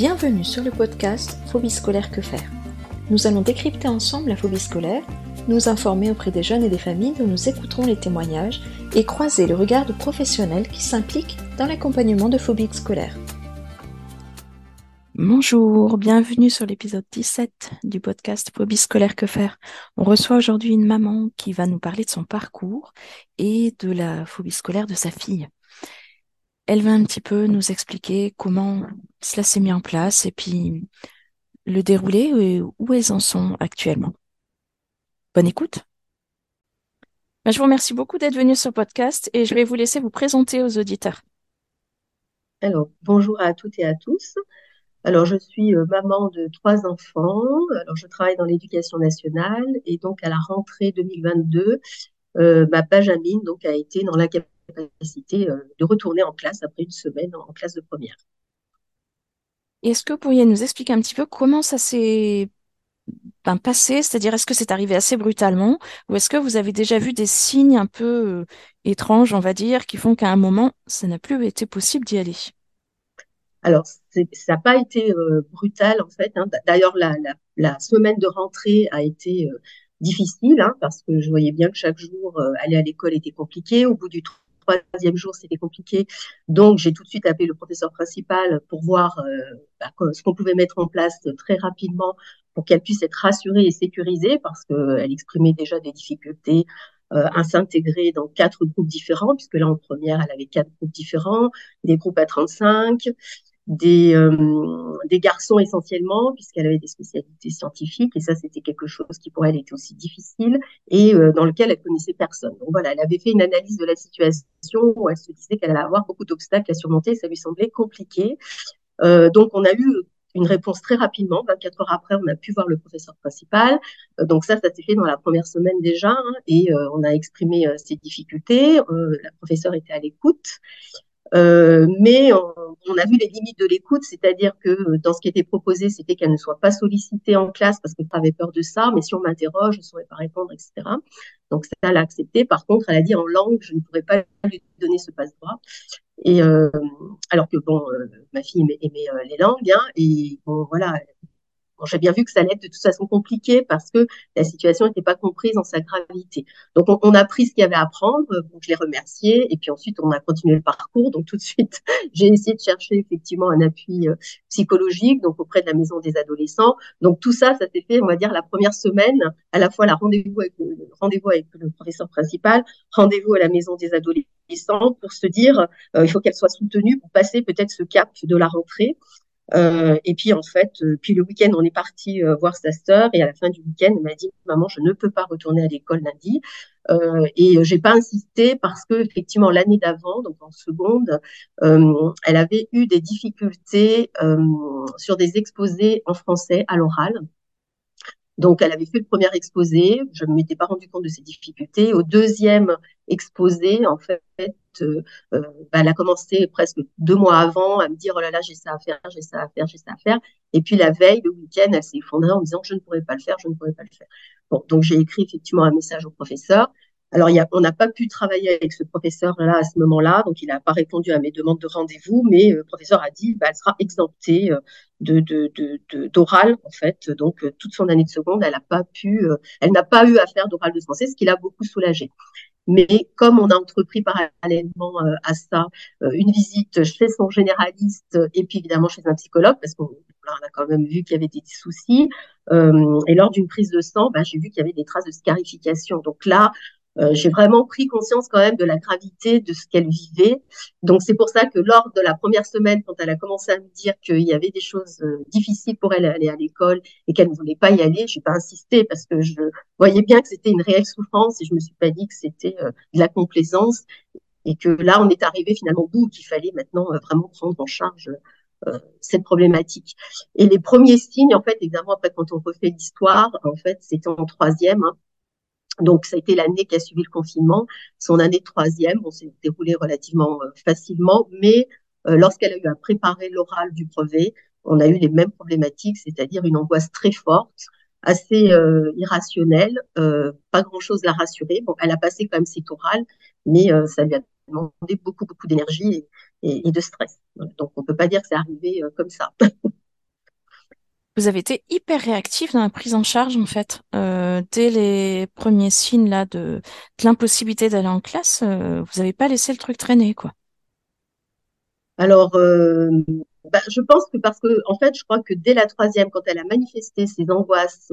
Bienvenue sur le podcast Phobie scolaire que faire. Nous allons décrypter ensemble la phobie scolaire, nous informer auprès des jeunes et des familles dont nous écouterons les témoignages et croiser le regard de professionnels qui s'impliquent dans l'accompagnement de phobies scolaires. Bonjour, bienvenue sur l'épisode 17 du podcast Phobie scolaire que faire. On reçoit aujourd'hui une maman qui va nous parler de son parcours et de la phobie scolaire de sa fille. Elle va un petit peu nous expliquer comment cela s'est mis en place et puis le déroulé et où elles en sont actuellement. Bonne écoute. Ben, je vous remercie beaucoup d'être venu sur le podcast et je vais vous laisser vous présenter aux auditeurs. Alors, bonjour à toutes et à tous. Alors, je suis euh, maman de trois enfants. Alors, je travaille dans l'éducation nationale et donc à la rentrée 2022, euh, ma Benjamin donc a été dans la capacité euh, de retourner en classe après une semaine en classe de première. Est-ce que vous pourriez nous expliquer un petit peu comment ça s'est ben, passé? C'est-à-dire, est-ce que c'est arrivé assez brutalement? Ou est-ce que vous avez déjà vu des signes un peu euh, étranges, on va dire, qui font qu'à un moment, ça n'a plus été possible d'y aller? Alors, ça n'a pas été euh, brutal en fait. Hein. D'ailleurs, la, la, semaine de rentrée a été difficile hein, parce que je voyais bien que chaque jour aller à l'école était compliqué. Au bout du troisième jour, c'était compliqué. Donc, j'ai tout de suite appelé le professeur principal pour voir euh, bah, ce qu'on pouvait mettre en place très rapidement pour qu'elle puisse être rassurée et sécurisée parce qu'elle exprimait déjà des difficultés euh, à s'intégrer dans quatre groupes différents, puisque là, en première, elle avait quatre groupes différents, des groupes à 35 des, euh, des garçons essentiellement, puisqu'elle avait des spécialités scientifiques, et ça c'était quelque chose qui pour elle était aussi difficile, et euh, dans lequel elle connaissait personne. Donc voilà, elle avait fait une analyse de la situation où elle se disait qu'elle allait avoir beaucoup d'obstacles à surmonter, ça lui semblait compliqué. Euh, donc on a eu une réponse très rapidement. 24 heures après, on a pu voir le professeur principal. Euh, donc ça, ça s'est fait dans la première semaine déjà, hein, et euh, on a exprimé ses difficultés. la professeure était à l'écoute. Euh, mais on, a vu les limites de l'écoute, c'est-à-dire que euh, dans ce qui était proposé, c'était qu'elle ne soit pas sollicitée en classe parce qu'elle avait peur de ça, mais si on m'interroge, je ne saurais pas répondre, etc. Donc ça, elle a accepté. Par contre, elle a dit en langue, je ne pourrais pas lui donner ce passe-droit. Et euh, alors que bon, ma fille aimait, aimait les langues, hein, et bon voilà, j'ai bien vu que ça allait être de toute façon compliqué parce que la situation n'était pas comprise en sa gravité. Donc, on, a pris ce qu'il y avait à prendre. Donc, je l'ai remercié. Et puis ensuite, on a continué le parcours. Donc, tout de suite, j'ai essayé de chercher effectivement un appui euh, psychologique, donc auprès de la maison des adolescents. Donc, tout ça, ça s'est fait, on va dire, la première semaine, à la fois la rendez-vous avec le, rendez-vous avec le professeur principal, rendez-vous à la maison des adolescents pour se dire, euh, il faut qu'elle soit soutenue pour passer peut-être ce cap de la rentrée. Euh, et puis en fait, euh, puis le week-end, on est parti euh, voir sa sœur et à la fin du week-end, elle m'a dit maman, je ne peux pas retourner à l'école lundi. Et j'ai pas insisté parce que effectivement l'année d'avant, donc en seconde, elle avait eu des difficultés sur des exposés en français à l'oral. Donc, elle avait fait le premier exposé. Je ne m'étais pas rendu compte de ses difficultés. Au deuxième exposé, en fait, euh, bah, elle a commencé presque deux mois avant à me dire, oh là là, j'ai ça à faire, j'ai ça à faire, j'ai ça à faire. Et puis, la veille, le week-end, elle s'est effondrée en me disant, je ne pourrais pas le faire, je ne pourrais pas le faire. Bon, donc, j'ai écrit effectivement un message au professeur. Alors, il y a, on n'a pas pu travailler avec ce professeur-là à ce moment-là, donc il n'a pas répondu à mes demandes de rendez-vous, mais euh, le professeur a dit, bah, elle sera exemptée euh, de, d'oral, en fait. Donc, euh, toute son année de seconde, elle n'a pas pu, elle n'a pas eu à faire d'oral de français, ce qui l'a beaucoup soulagée. Mais comme on a entrepris parallèlement à ça une visite chez son généraliste et puis évidemment chez un psychologue, parce qu'on a quand même vu qu'il y avait des soucis, et lors d'une prise de sang, bah, j'ai vu qu'il y avait des traces de scarification. Donc là, euh, j'ai vraiment pris conscience quand même de la gravité de ce qu'elle vivait. Donc c'est pour ça que lors de la première semaine, quand elle a commencé à me dire qu'il y avait des choses euh, difficiles pour elle à aller à l'école et qu'elle ne voulait pas y aller, je n'ai pas insisté parce que je voyais bien que c'était une réelle souffrance et je me suis pas dit que c'était euh, de la complaisance et que là on est arrivé finalement au bout qu'il fallait maintenant vraiment prendre en charge cette problématique. Et les premiers signes, en fait, évidemment, après, quand on refait l'histoire, en fait, c'était en troisième. Hein, donc, ça a été l'année qui a suivi le confinement. Son année de troisième, on s'est déroulé relativement euh, facilement, mais euh, lorsqu'elle a eu à préparer l'oral du brevet, on a eu les mêmes problématiques, c'est-à-dire une angoisse très forte, assez euh, irrationnelle, pas grand-chose la rassurer. Bon, elle a passé quand même cet oral, mais ça lui a demandé beaucoup, beaucoup d'énergie et, et, de stress. Donc, on peut pas dire que c'est arrivé comme ça. vous avez été hyper réactif dans la prise en charge, en fait. Euh, dès les premiers signes là de, l'impossibilité d'aller en classe, euh, vous n'avez pas laissé le truc traîner, quoi. Alors, euh, bah, je pense que parce que, en fait, je crois que dès la troisième, quand elle a manifesté ses angoisses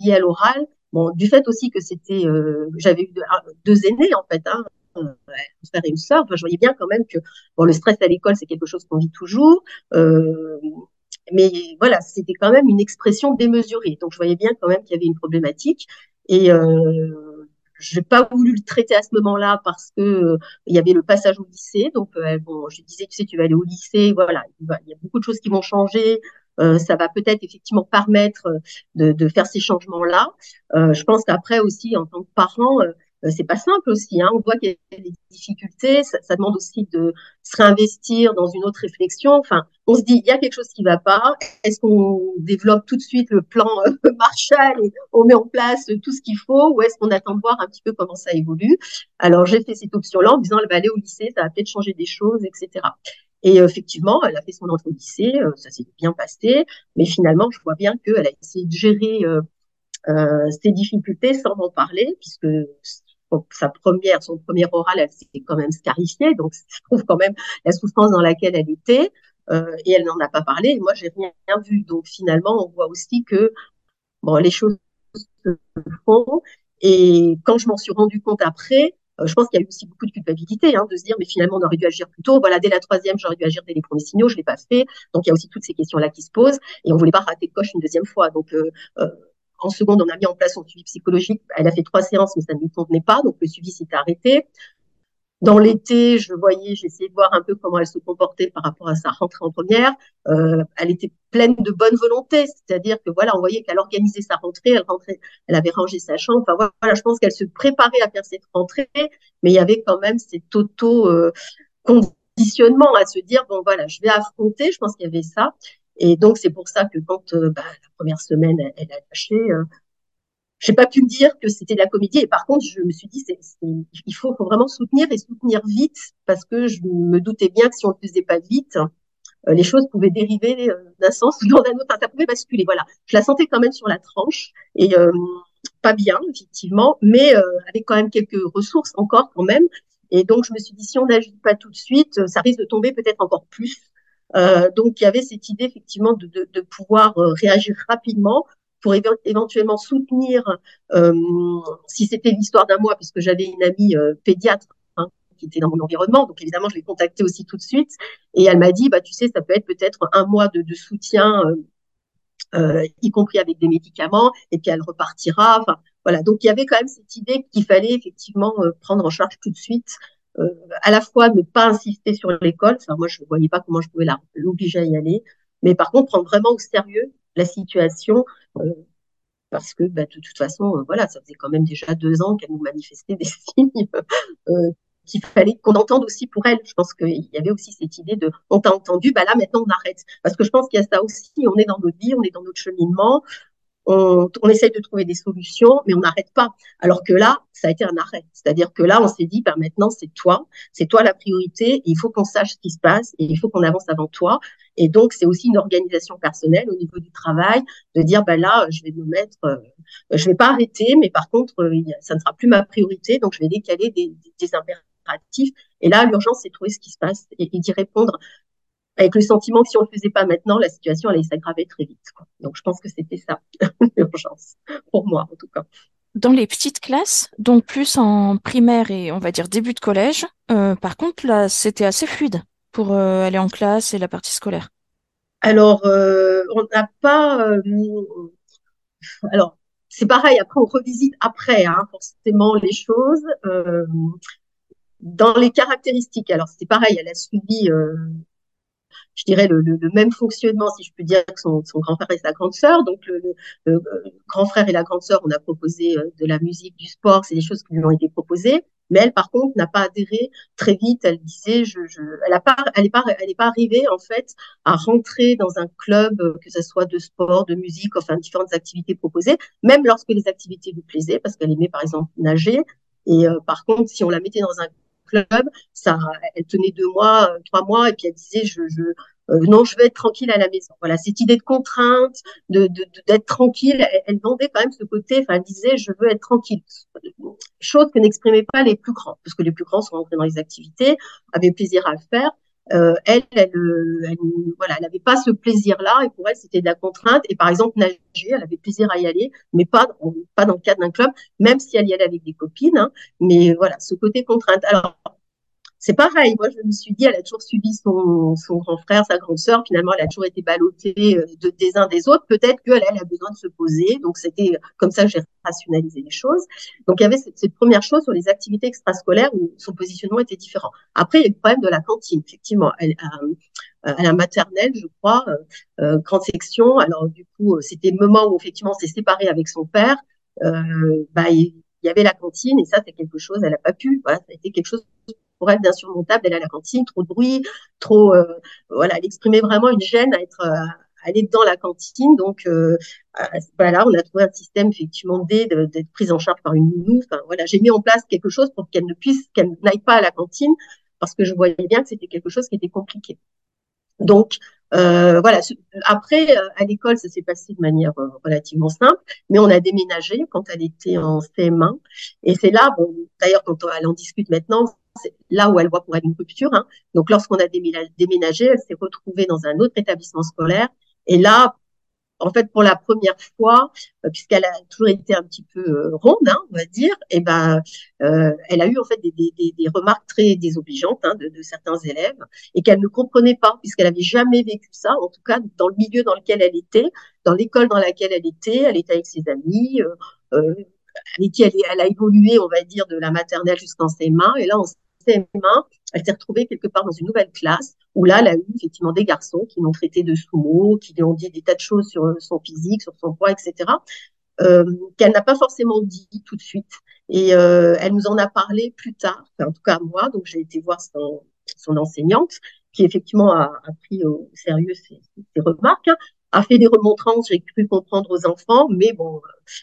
liées à l'oral, bon, du fait aussi que c'était, j'avais eu deux, aînés, en fait, hein, un frère et une sœur, je voyais bien quand même que bon, le stress à l'école, c'est quelque chose qu'on vit toujours. Mais voilà, c'était quand même une expression démesurée. Donc, je voyais bien quand même qu'il y avait une problématique. Et euh, je n'ai pas voulu le traiter à ce moment-là parce que euh, il y avait le passage au lycée. Donc, euh, bon, je disais, tu sais, tu vas aller au lycée. Voilà, il, y a beaucoup de choses qui vont changer. Euh, ça va peut-être effectivement permettre de, de faire ces changements-là. Euh, je pense qu'après aussi, en tant que parent, euh, c'est pas simple aussi. Hein. On voit qu'il y a des difficultés. Ça, ça, demande aussi de se réinvestir dans une autre réflexion. Enfin, on se dit il y a quelque chose qui va pas. Est-ce qu'on développe tout de suite le plan euh, Marshall et on met en place tout ce qu'il faut, ou est-ce qu'on attend de voir un petit peu comment ça évolue? Alors j'ai fait cette option-là en disant elle va aller au lycée, ça va peut-être changer des choses, etc. Et effectivement, elle a fait son entrée au lycée, euh, ça s'est bien passé, mais finalement, je vois bien qu'elle a essayé de gérer euh, euh, ces difficultés sans en parler, puisque sa première, son premier oral, elle s'est quand même scarifiée, donc je trouve quand même la souffrance dans laquelle elle était, euh, et elle n'en a pas parlé. Moi, j'ai rien, rien, vu. Donc finalement, on voit aussi que bon, les choses se font. Et quand je m'en suis rendu compte après, euh, je pense qu'il y a eu aussi beaucoup de culpabilité, hein, de se dire mais finalement on aurait dû agir plus tôt. Voilà, dès la troisième, j'aurais dû agir dès les premiers signaux, je l'ai pas fait. Donc il y a aussi toutes ces questions-là qui se posent, et on voulait pas rater de coche une deuxième fois. Donc euh, euh en seconde, on a mis en place son suivi psychologique. Elle a fait trois séances, mais ça ne lui convenait pas, donc le suivi s'est arrêté. Dans l'été, je voyais, j'essayais de voir un peu comment elle se comportait par rapport à sa rentrée en première. Euh, elle était pleine de bonne volonté, c'est-à-dire que voilà, on voyait qu'elle organisait sa rentrée, elle rentrait, elle avait rangé sa chambre. Enfin voilà, je pense qu'elle se préparait à faire cette rentrée, mais il y avait quand même cet auto euh, à se dire bon voilà, je vais affronter. Je pense qu'il y avait ça. Et donc, c'est pour ça que quand euh, bah, la première semaine, elle, a lâché, euh, j'ai pas pu me dire que c'était de la comédie. Et par contre, je me suis dit, c'est, il faut, vraiment soutenir et soutenir vite, parce que je me doutais bien que si on ne le faisait pas vite, euh, les choses pouvaient dériver euh, d'un sens ou dans un autre. Ça pouvait basculer. Voilà. Je la sentais quand même sur la tranche et euh, pas bien, effectivement, mais avec quand même quelques ressources encore quand même. Et donc, je me suis dit, si on n'agit pas tout de suite, ça risque de tomber peut-être encore plus euh, donc, il y avait cette idée effectivement de, de, de pouvoir euh, réagir rapidement pour éventuellement soutenir, euh, si c'était l'histoire d'un mois, puisque j'avais une amie euh, pédiatre hein, qui était dans mon environnement, donc évidemment, je l'ai contactée aussi tout de suite, et elle m'a dit, bah, tu sais, ça peut être peut-être un mois de, de soutien, euh, y compris avec des médicaments, et puis elle repartira. Voilà. Donc, il y avait quand même cette idée qu'il fallait effectivement prendre en charge tout de suite euh, à la fois ne pas insister sur l'école, enfin moi je ne voyais pas comment je pouvais l'obliger à y aller, mais par contre prendre vraiment au sérieux la situation euh, parce que bah, de, toute façon, euh, voilà, ça faisait quand même déjà deux ans qu'elle nous manifestait des signes euh, qu'il fallait qu'on entende aussi pour elle. Je pense qu'il y avait aussi cette idée de on t'a entendu, bah là maintenant on arrête. Parce que je pense qu'il y a ça aussi, on est dans notre vie, on est dans notre cheminement, on, on, essaye de trouver des solutions, mais on n'arrête pas. Alors que là, ça a été un arrêt. C'est-à-dire que là, on s'est dit, ben maintenant, c'est toi, c'est toi la priorité, il faut qu'on sache ce qui se passe et il faut qu'on avance avant toi. Et donc, c'est aussi une organisation personnelle au niveau du travail de dire, ben là, je vais me mettre, euh, je vais pas arrêter, mais par contre, euh, ça ne sera plus ma priorité, donc je vais décaler des, des, impératifs. Et là, l'urgence, c'est trouver ce qui se passe et d'y répondre avec le sentiment que si on le faisait pas maintenant, la situation allait s'aggraver très vite. Quoi. Donc je pense que c'était ça l'urgence pour moi en tout cas. Dans les petites classes, donc plus en primaire et on va dire début de collège, euh, par contre là c'était assez fluide pour euh, aller en classe et la partie scolaire. Alors euh, on n'a pas, euh, alors c'est pareil. Après on revisite après hein, forcément les choses. Euh, dans les caractéristiques, alors c'était pareil, elle a suivi je dirais, le, le, le, même fonctionnement, si je peux dire, que son, son grand frère et sa grande sœur. Donc, le, le, grand frère et la grande sœur, on a proposé euh, de la musique, du sport, c'est des choses qui lui ont été proposées. Mais elle, par contre, n'a pas adhéré très vite. Elle disait, je, je, elle a pas, elle est pas, elle est pas arrivée en fait à rentrer dans un club, euh, que ce soit de sport, de musique, enfin différentes activités proposées, même lorsque les activités lui plaisaient, parce qu'elle aimait par exemple nager. Et euh, par contre, si on la mettait dans un club. Ça, elle tenait deux mois, euh, trois mois, et puis elle disait, je, je, non, je veux être tranquille à la maison. Voilà, cette idée de contrainte, de d'être tranquille, elle, vendait quand même ce côté. Enfin, elle disait, je veux être tranquille. Chose que n'exprimaient pas les plus grands, parce que les plus grands sont rentrés dans les activités, avaient plaisir à le faire. Euh, elle, elle, elle, voilà, elle n'avait pas ce plaisir-là, et pour elle, c'était de la contrainte. Et par exemple, nager, elle avait plaisir à y aller, mais pas, pas dans le cadre d'un club, même si elle y allait avec des copines. Hein, mais voilà, ce côté contrainte. Alors, c'est pareil. Moi, je me suis dit, elle a toujours suivi son, son grand frère, sa grande sœur. Finalement, elle a toujours été ballottée euh, de, des uns des autres. Peut-être qu'elle elle a besoin de se poser. Donc, c'était comme ça que j'ai rationalisé les choses. Donc, il y avait cette, cette, première chose sur les activités extrascolaires où son positionnement était différent. Après, il y a le problème de la cantine. Effectivement, elle, euh, à la maternelle, je crois, euh, euh grande section. Alors, du coup, c'était le moment où effectivement, on s'est séparé avec son père. Euh, bah, il y avait la cantine et ça, c'est quelque chose, elle n'a pas pu. Voilà, ça a été quelque chose pour elle d'insurmontable d'aller à la cantine, trop de bruit, trop, euh, voilà, elle exprimait vraiment une gêne à être, à aller dans la cantine. Donc, euh, voilà, on a trouvé un système effectivement d'être prise en charge par une nounou. Enfin, voilà, j'ai mis en place quelque chose pour qu'elle ne puisse, qu'elle n'aille pas à la cantine parce que je voyais bien que c'était quelque chose qui était compliqué. Donc, euh, voilà. Après, euh, à l'école, ça s'est passé de manière euh, relativement simple, mais on a déménagé quand elle était en CM1. Et c'est là, bon, d'ailleurs, quand elle en discute maintenant, là où elle voit pour elle une rupture. Hein. Donc, lorsqu'on a déménagé, elle s'est retrouvée dans un autre établissement scolaire. Et là, en fait, pour la première fois, euh, puisqu'elle a toujours été un petit peu euh, ronde, hein, on va dire, et eh ben, euh, elle a eu en fait des, des, des remarques très désobligeantes hein, de, de, certains élèves et qu'elle ne comprenait pas, puisqu'elle avait jamais vécu ça, en tout cas dans le milieu dans lequel elle était, dans l'école dans laquelle elle était, elle était avec ses amis. Euh, avec qui elle, elle, a évolué, on va dire, de la maternelle jusqu'en CM1. Et là, CM1, elle s'est retrouvée quelque part dans une nouvelle classe où là, elle a eu effectivement des garçons qui l'ont traité de sous-mots, qui lui ont dit des tas de choses sur son physique, sur son poids, etc., euh, qu'elle n'a pas forcément dit tout de suite. Et euh, elle nous en a parlé plus tard, en tout cas moi, donc j'ai été voir son, enseignante, qui effectivement a, pris au sérieux ses, remarques, hein, a fait des remontrances, j'ai cru comprendre aux enfants, mais bon,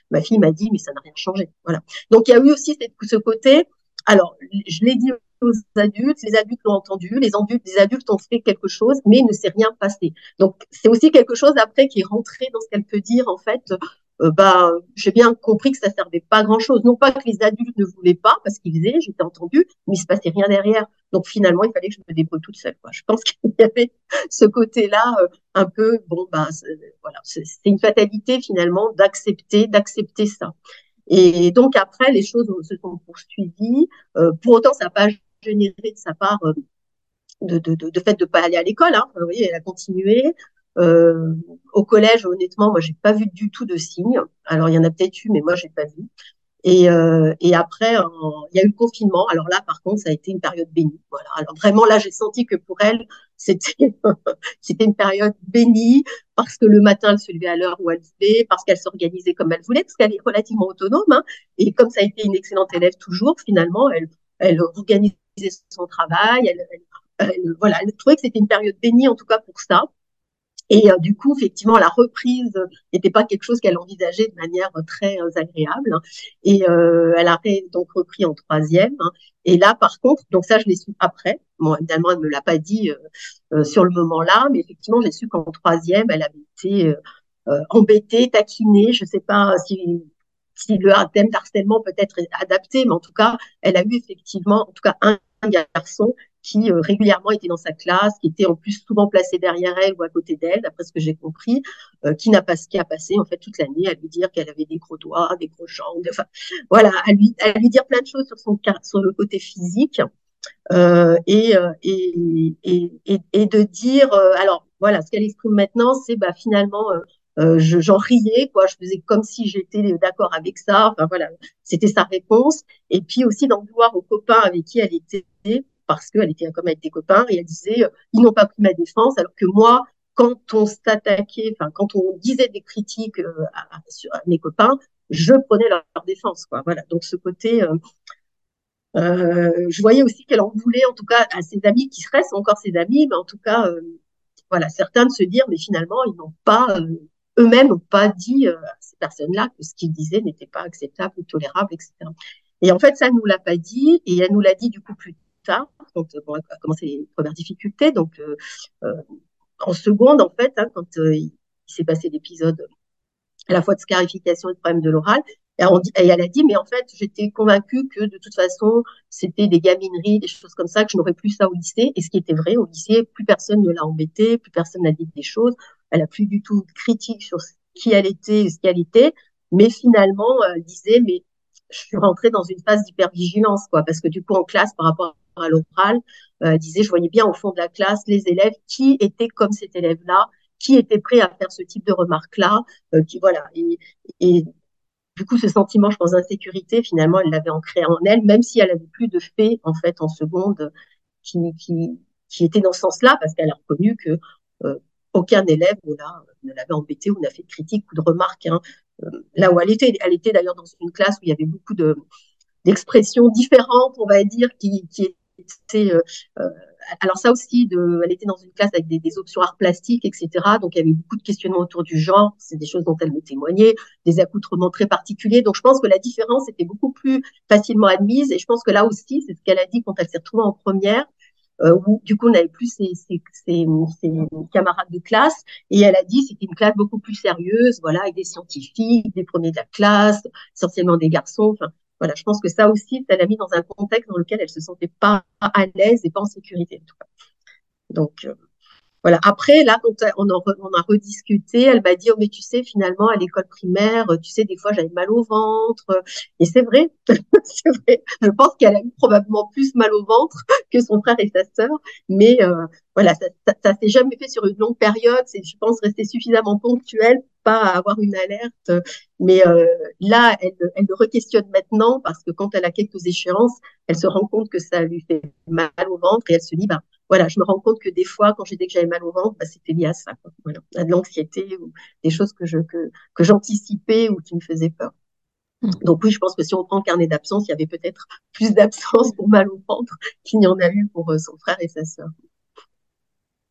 ma fille m'a dit, mais ça n'a rien changé. Voilà. Donc il y a eu aussi ce côté, alors je l'ai dit aux adultes, les adultes l'ont entendu, les adultes, les adultes ont fait quelque chose, mais il ne s'est rien passé. Donc c'est aussi quelque chose après qui est rentré dans ce qu'elle peut dire en fait. Euh, bah, j'ai bien compris que ça servait pas grand chose. Non pas que les adultes ne voulaient pas, parce qu'ils faisaient, j'étais entendu, mais il se passait rien derrière. Donc finalement, il fallait que je me débrouille toute seule. Quoi. Je pense qu'il y avait ce côté-là euh, un peu, bon, bah, voilà, c'est une fatalité finalement d'accepter, d'accepter ça. Et donc après, les choses se sont poursuivies. Euh, pour autant, ça n'a pas généré de sa part euh, de, de, de, de, fait de pas aller à l'école. Hein. Vous voyez, elle a continué. Euh, au collège, honnêtement, moi, j'ai pas vu du tout de signes. Alors, il y en a peut-être eu, mais moi, j'ai pas vu. Et, euh, et après, il y a eu le confinement. Alors là, par contre, ça a été une période bénie. Voilà. Alors vraiment, là, j'ai senti que pour elle, c'était c'était une période bénie parce que le matin, elle se levait à l'heure où elle voulait, parce qu'elle s'organisait comme elle voulait, parce qu'elle est relativement autonome. Hein, et comme ça a été une excellente élève toujours, finalement, elle elle organisait son travail. Elle, voilà, elle trouvait que c'était une période bénie en tout cas pour ça. Et euh, du coup, effectivement, la reprise n'était pas quelque chose qu'elle envisageait de manière très euh, agréable. Et euh, elle a donc repris en troisième. Et là, par contre, donc ça, je l'ai su après. Bon, évidemment, elle ne me l'a pas dit euh, sur le moment-là, mais effectivement, j'ai su qu'en troisième, elle avait été embêtée, taquinée. Je ne sais pas si si le thème d'harcèlement peut être adapté, mais en tout cas, elle a eu effectivement, en tout cas, un garçon qui euh, régulièrement était dans sa classe, qui était en plus souvent placé derrière elle ou à côté d'elle, d'après ce que j'ai compris, euh, qui n'a pas ce qui a passé en fait toute l'année à lui dire qu'elle avait des gros doigts, des gros jambes, enfin voilà, à lui, à lui dire plein de choses sur son sur le côté physique. Euh, et, euh, et, et, et, de dire, alors voilà, ce qu'elle exprime maintenant, c'est bah, finalement, euh, j'en riais, quoi. Je faisais comme si j'étais d'accord avec ça. Enfin voilà, c'était sa réponse. Et puis aussi d'en vouloir aux copains avec qui elle était parce qu'elle était comme avec des copains et elle disait, euh, ils n'ont pas pris ma défense, alors que moi, quand on s'attaquait, enfin, quand on disait des critiques euh, à, mes copains, je prenais leur, défense, quoi. Voilà. Donc, ce côté, euh, euh, je voyais aussi qu'elle en voulait, en tout cas, à ses amis qui restent encore ses amis, mais en tout cas, euh, voilà, certains de se dire, mais finalement, ils n'ont pas, eux-mêmes n'ont pas dit à ces personnes-là que ce qu'ils disaient n'était pas acceptable ou tolérable, etc. Et en fait, ça, elle nous l'a pas dit, et elle nous l'a dit du coup plus tard, quand bon, a commencé les premières difficultés. Donc, euh, euh, en seconde, en fait, hein, quand il, s'est passé l'épisode à la fois de scarification et de problème de l'oral, elle a dit, mais en fait, j'étais convaincue que de toute façon, c'était des gamineries, des choses comme ça, que je n'aurais plus ça au lycée. Et ce qui était vrai, au lycée, plus personne ne l'a embêté, plus personne n'a dit des choses. Elle a plus du tout de critique sur qui elle était, ce qu'elle était. Mais finalement, disait, mais je suis rentrée dans une phase d'hypervigilance, quoi, parce que du coup, en classe, par rapport à l'oral, euh, disait, je voyais bien au fond de la classe les élèves qui étaient comme cet élève-là, qui étaient prêts à faire ce type de remarques-là, euh, qui voilà. Et, et du coup, ce sentiment, je pense, d'insécurité, finalement, elle l'avait ancré en elle, même si elle avait plus de faits, en fait, en seconde, qui, qui, qui étaient dans ce sens-là, parce qu'elle a reconnu que euh, aucun élève ne l'avait embêté ou n'a fait de critique ou de remarque. Hein. Euh, là où elle était, elle était d'ailleurs dans une classe où il y avait beaucoup de d'expressions différentes, on va dire, qui, qui étaient euh, euh alors ça aussi, de, elle était dans une classe avec des, des, options arts plastiques, etc. Donc il y avait beaucoup de questionnements autour du genre. C'est des choses dont elle me témoignait, des accoutrements très particuliers. Donc je pense que la différence était beaucoup plus facilement admise. Et je pense que là aussi, c'est ce qu'elle a dit quand elle s'est retrouvée en première. Euh, où du coup on n'avait plus ses, ses, ses, ses, camarades de classe et elle a dit c'était une classe beaucoup plus sérieuse voilà avec des scientifiques des premiers de la classe essentiellement des garçons enfin voilà, je pense que ça aussi, ça l'a mis dans un contexte dans lequel elle se sentait pas à l'aise et pas en sécurité. En tout cas. Donc, euh, voilà. Après, là, quand on, a, on a rediscuté, elle m'a dit, oh, mais tu sais, finalement, à l'école primaire, tu sais, des fois, j'avais mal au ventre. Et c'est vrai, c'est vrai. Je pense qu'elle a eu probablement plus mal au ventre que son frère et sa sœur. Mais euh, voilà, ça, ça, s'est jamais fait sur une longue période. C'est, je pense, rester suffisamment ponctuel pas avoir une alerte. Mais euh, là, elle, elle le re-questionne maintenant parce que quand elle a quelques échéances, elle se rend compte que ça lui fait mal au ventre et elle se dit, bah, voilà, je me rends compte que des fois, quand j'ai dit que j'avais mal au ventre, bah, c'était lié à ça, quoi. Voilà, à de l'anxiété ou des choses que je que, que j'anticipais ou qui me faisaient peur. Mmh. Donc oui, je pense que si on prend le carnet d'absence, il y avait peut-être plus d'absence pour mal au ventre qu'il n'y en a eu pour euh, son frère et sa sœur.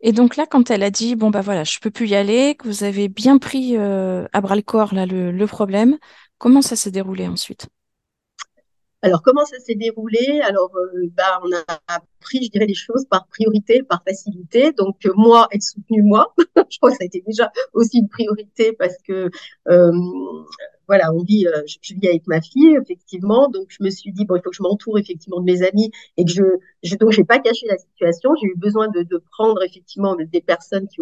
Et donc là, quand elle a dit bon bah voilà, je peux plus y aller, que vous avez bien pris euh, à bras le corps là le, le problème, comment ça s'est déroulé ensuite? Alors, comment ça s'est déroulé? Alors, euh, bah, on a pris, je dirais, les choses par priorité, par facilité. Donc, euh, moi, être soutenu, moi, je crois que ça a été déjà aussi une priorité parce que, euh, voilà, on vit, euh, je, vis avec ma fille, effectivement. Donc, je me suis dit, bon, il faut que je m'entoure effectivement de mes amis et que je, je donc, j'ai pas caché la situation. J'ai eu besoin de, prendre effectivement des personnes qui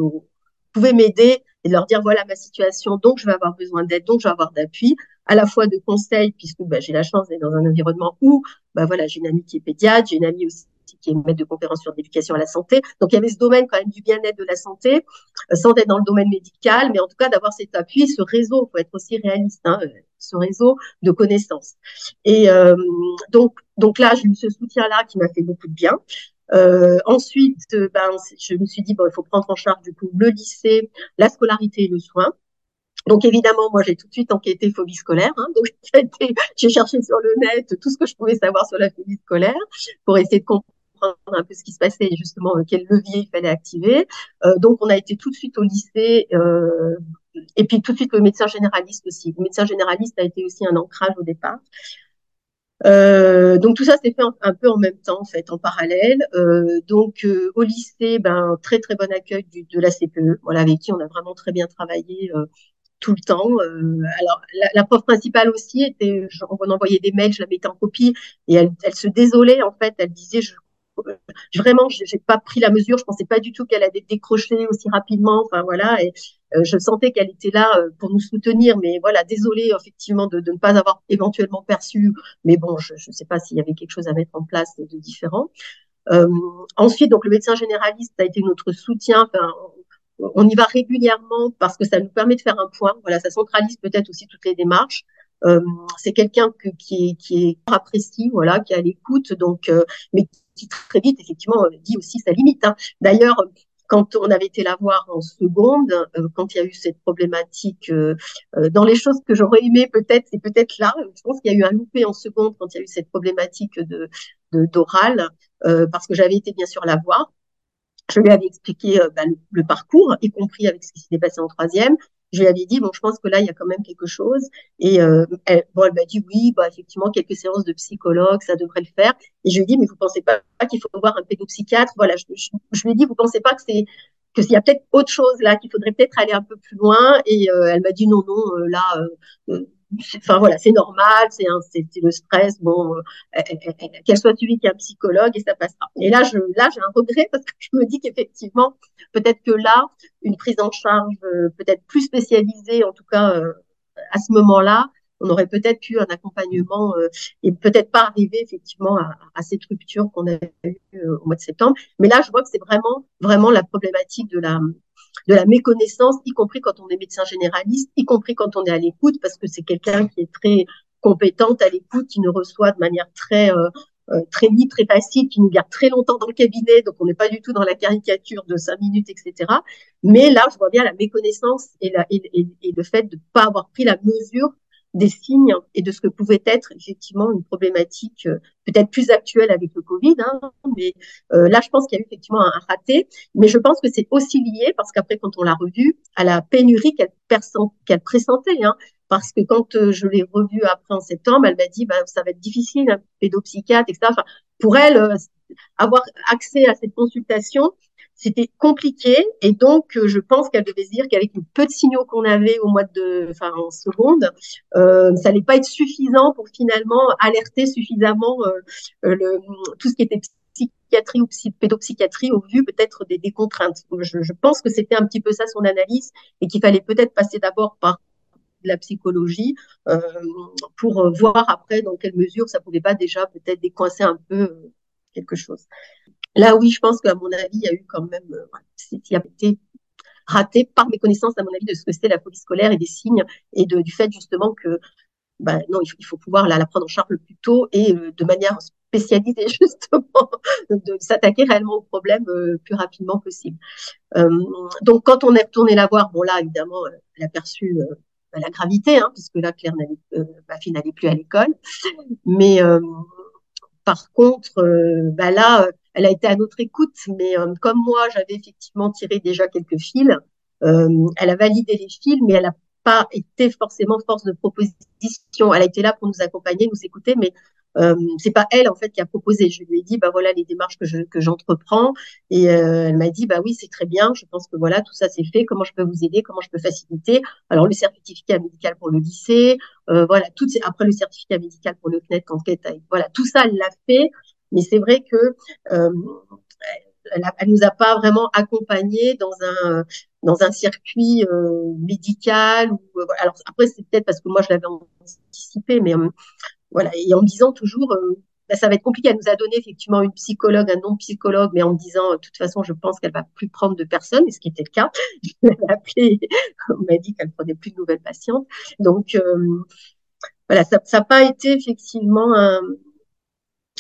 pouvaient m'aider et de leur dire voilà ma situation, donc je vais avoir besoin d'aide, donc je vais avoir d'appui, à la fois de conseils, puisque bah, j'ai la chance d'être dans un environnement où bah, voilà, j'ai une amie qui est pédiatre, j'ai une amie aussi qui est maître de conférence sur l'éducation à la santé. Donc il y avait ce domaine quand même du bien-être de la santé, euh, sans être dans le domaine médical, mais en tout cas d'avoir cet appui, ce réseau, faut être aussi réaliste, hein, euh, ce réseau de connaissances. Et euh, donc donc là, j'ai eu ce soutien-là qui m'a fait beaucoup de bien. Euh, ensuite, euh, ben, je me suis dit, bon, il faut prendre en charge du coup le lycée, la scolarité et le soin. Donc évidemment, moi j'ai tout de suite enquêté phobie scolaire. Hein, donc j'ai cherché sur le net tout ce que je pouvais savoir sur la phobie scolaire pour essayer de comprendre un peu ce qui se passait et justement euh, quel levier il fallait activer. Euh, donc on a été tout de suite au lycée euh, et puis tout de suite le médecin généraliste aussi. Le médecin généraliste a été aussi un ancrage au départ. Euh, donc tout ça s'est fait un, peu en même temps, en fait, en parallèle. Euh, donc euh, au lycée, ben très très bon accueil du, de la CPE, voilà avec qui on a vraiment très bien travaillé euh, tout le temps. Euh, alors la, la, prof principale aussi était, on envoyait des mails, je la mettais en copie et elle, elle se désolait en fait, elle disait je vraiment, j'ai pas pris la mesure. Je pensais pas du tout qu'elle allait décrocher aussi rapidement. Enfin voilà, et euh, je sentais qu'elle était là euh, pour nous soutenir. Mais voilà, désolée effectivement de, de, ne pas avoir éventuellement perçu. Mais bon, je ne sais pas s'il y avait quelque chose à mettre en place de différent. Euh, ensuite, donc le médecin généraliste a été notre soutien. Enfin, on y va régulièrement parce que ça nous permet de faire un point. Voilà, ça centralise peut-être aussi toutes les démarches. Euh, c'est quelqu'un qui est, qui est apprécié, voilà, qui est à l'écoute, donc, euh, mais qui très vite, effectivement, dit aussi sa limite. Hein. D'ailleurs, quand on avait été la voir en seconde, euh, quand il y a eu cette problématique, euh, euh, dans les choses que j'aurais aimé peut-être, c'est peut-être là, je pense qu'il y a eu un loupé en seconde quand il y a eu cette problématique de d'oral, parce que j'avais été bien sûr la voir. Je lui avais expliqué bah, le, parcours, y compris avec ce qui s'était passé en troisième. Je lui avais dit bon je pense que là il y a quand même quelque chose. Et euh, elle, bon elle m'a dit oui bah effectivement quelques séances de psychologue ça devrait le faire. Et je lui ai dit mais vous pensez pas qu'il faut voir un pédopsychiatre? Voilà je, lui ai dit vous pensez pas que c'est que s'il y a peut-être autre chose là, qu'il faudrait peut-être aller un peu plus loin? Et elle m'a dit non, non, là, enfin voilà, c'est normal, c'est le stress, bon, qu'elle soit suivie qu'un psychologue et ça passera. Et là, je, là, j'ai un regret parce que je me dis qu'effectivement, peut-être que là, une prise en charge peut-être plus spécialisée, en tout cas à ce moment-là, on aurait peut-être eu un accompagnement euh, et peut-être pas arriver effectivement à, à cette rupture qu'on a eu euh, au mois de septembre. Mais là, je vois que c'est vraiment, vraiment la problématique de la, de la méconnaissance, y compris quand on est médecin généraliste, y compris quand on est à l'écoute, parce que c'est quelqu'un qui est très compétente à l'écoute, qui nous reçoit de manière très euh, euh, très libre, très facile, qui nous garde très longtemps dans le cabinet, donc on n'est pas du tout dans la caricature de cinq minutes, etc. Mais là, je vois bien la méconnaissance et, la, et, et, et le fait de ne pas avoir pris la mesure des signes et de ce que pouvait être effectivement une problématique euh, peut-être plus actuelle avec le Covid. Hein, mais euh, là, je pense qu'il y a eu effectivement un, raté. Mais je pense que c'est aussi lié, parce qu'après, quand on l'a revu, à la pénurie qu'elle qu'elle pressentait. Hein, parce que quand euh, je l'ai revue après en septembre, elle m'a dit bah, ça va être difficile, hein, pédopsychiatre, etc. Enfin, pour elle, avoir accès à cette consultation, c'était compliqué et donc euh, je pense qu'elle devait se dire qu'avec le peu de signaux qu'on avait au mois de, en seconde, euh, ça n'allait pas être suffisant pour finalement alerter suffisamment euh, tout ce qui était psychiatrie ou pédopsychiatrie au vu peut-être des, contraintes. Je, pense que c'était un petit peu ça son analyse et qu'il fallait peut-être passer d'abord par la psychologie pour voir après dans quelle mesure ça pouvait pas déjà peut-être décoincer un peu quelque chose. Là, oui, je pense qu'à mon avis, il y a eu quand même, euh, il a été raté par mes connaissances, à mon avis, de ce que c'était la phobie scolaire et des signes et de, du fait justement que, bah, non, il faut, pouvoir la, la, prendre en charge le plus tôt et euh, de manière spécialisée justement, de, s'attaquer réellement au problème euh, plus rapidement possible. Euh, donc, quand on est retourné la voir, bon là, évidemment, elle a perçu la gravité, hein, puisque là, Claire ma fille n'allait plus à l'école, mais par contre, bah là, elle a été à notre écoute, mais euh, comme moi, j'avais effectivement tiré déjà quelques fils. Euh, elle a validé les fils, mais elle n'a pas été forcément force de proposition. Elle a été là pour nous accompagner, nous écouter, mais euh, c'est pas elle en fait qui a proposé. Je lui ai dit bah voilà les démarches que je que j'entreprends et euh, elle m'a dit bah oui c'est très bien. Je pense que voilà tout ça c'est fait. Comment je peux vous aider? Comment je peux faciliter? Alors le certificat médical pour le lycée, euh, voilà tout après le certificat médical pour le CNET enquête, voilà tout ça elle l'a fait. Mais c'est vrai que euh, elle, nous a pas vraiment accompagnés dans un dans un circuit euh, médical. Ou, euh, alors après c'est peut-être parce que moi je l'avais anticipé, mais euh, voilà et en me disant toujours euh, bah, ça va être compliqué. Elle nous a donné effectivement une psychologue, un non psychologue, mais en me disant, de toute façon, je pense qu'elle va plus prendre de personnes, et ce qui était le cas. Je l'ai appelée, on m'a dit qu'elle prenait plus de nouvelles patientes. Donc, euh, voilà, ça n'a pas été effectivement un,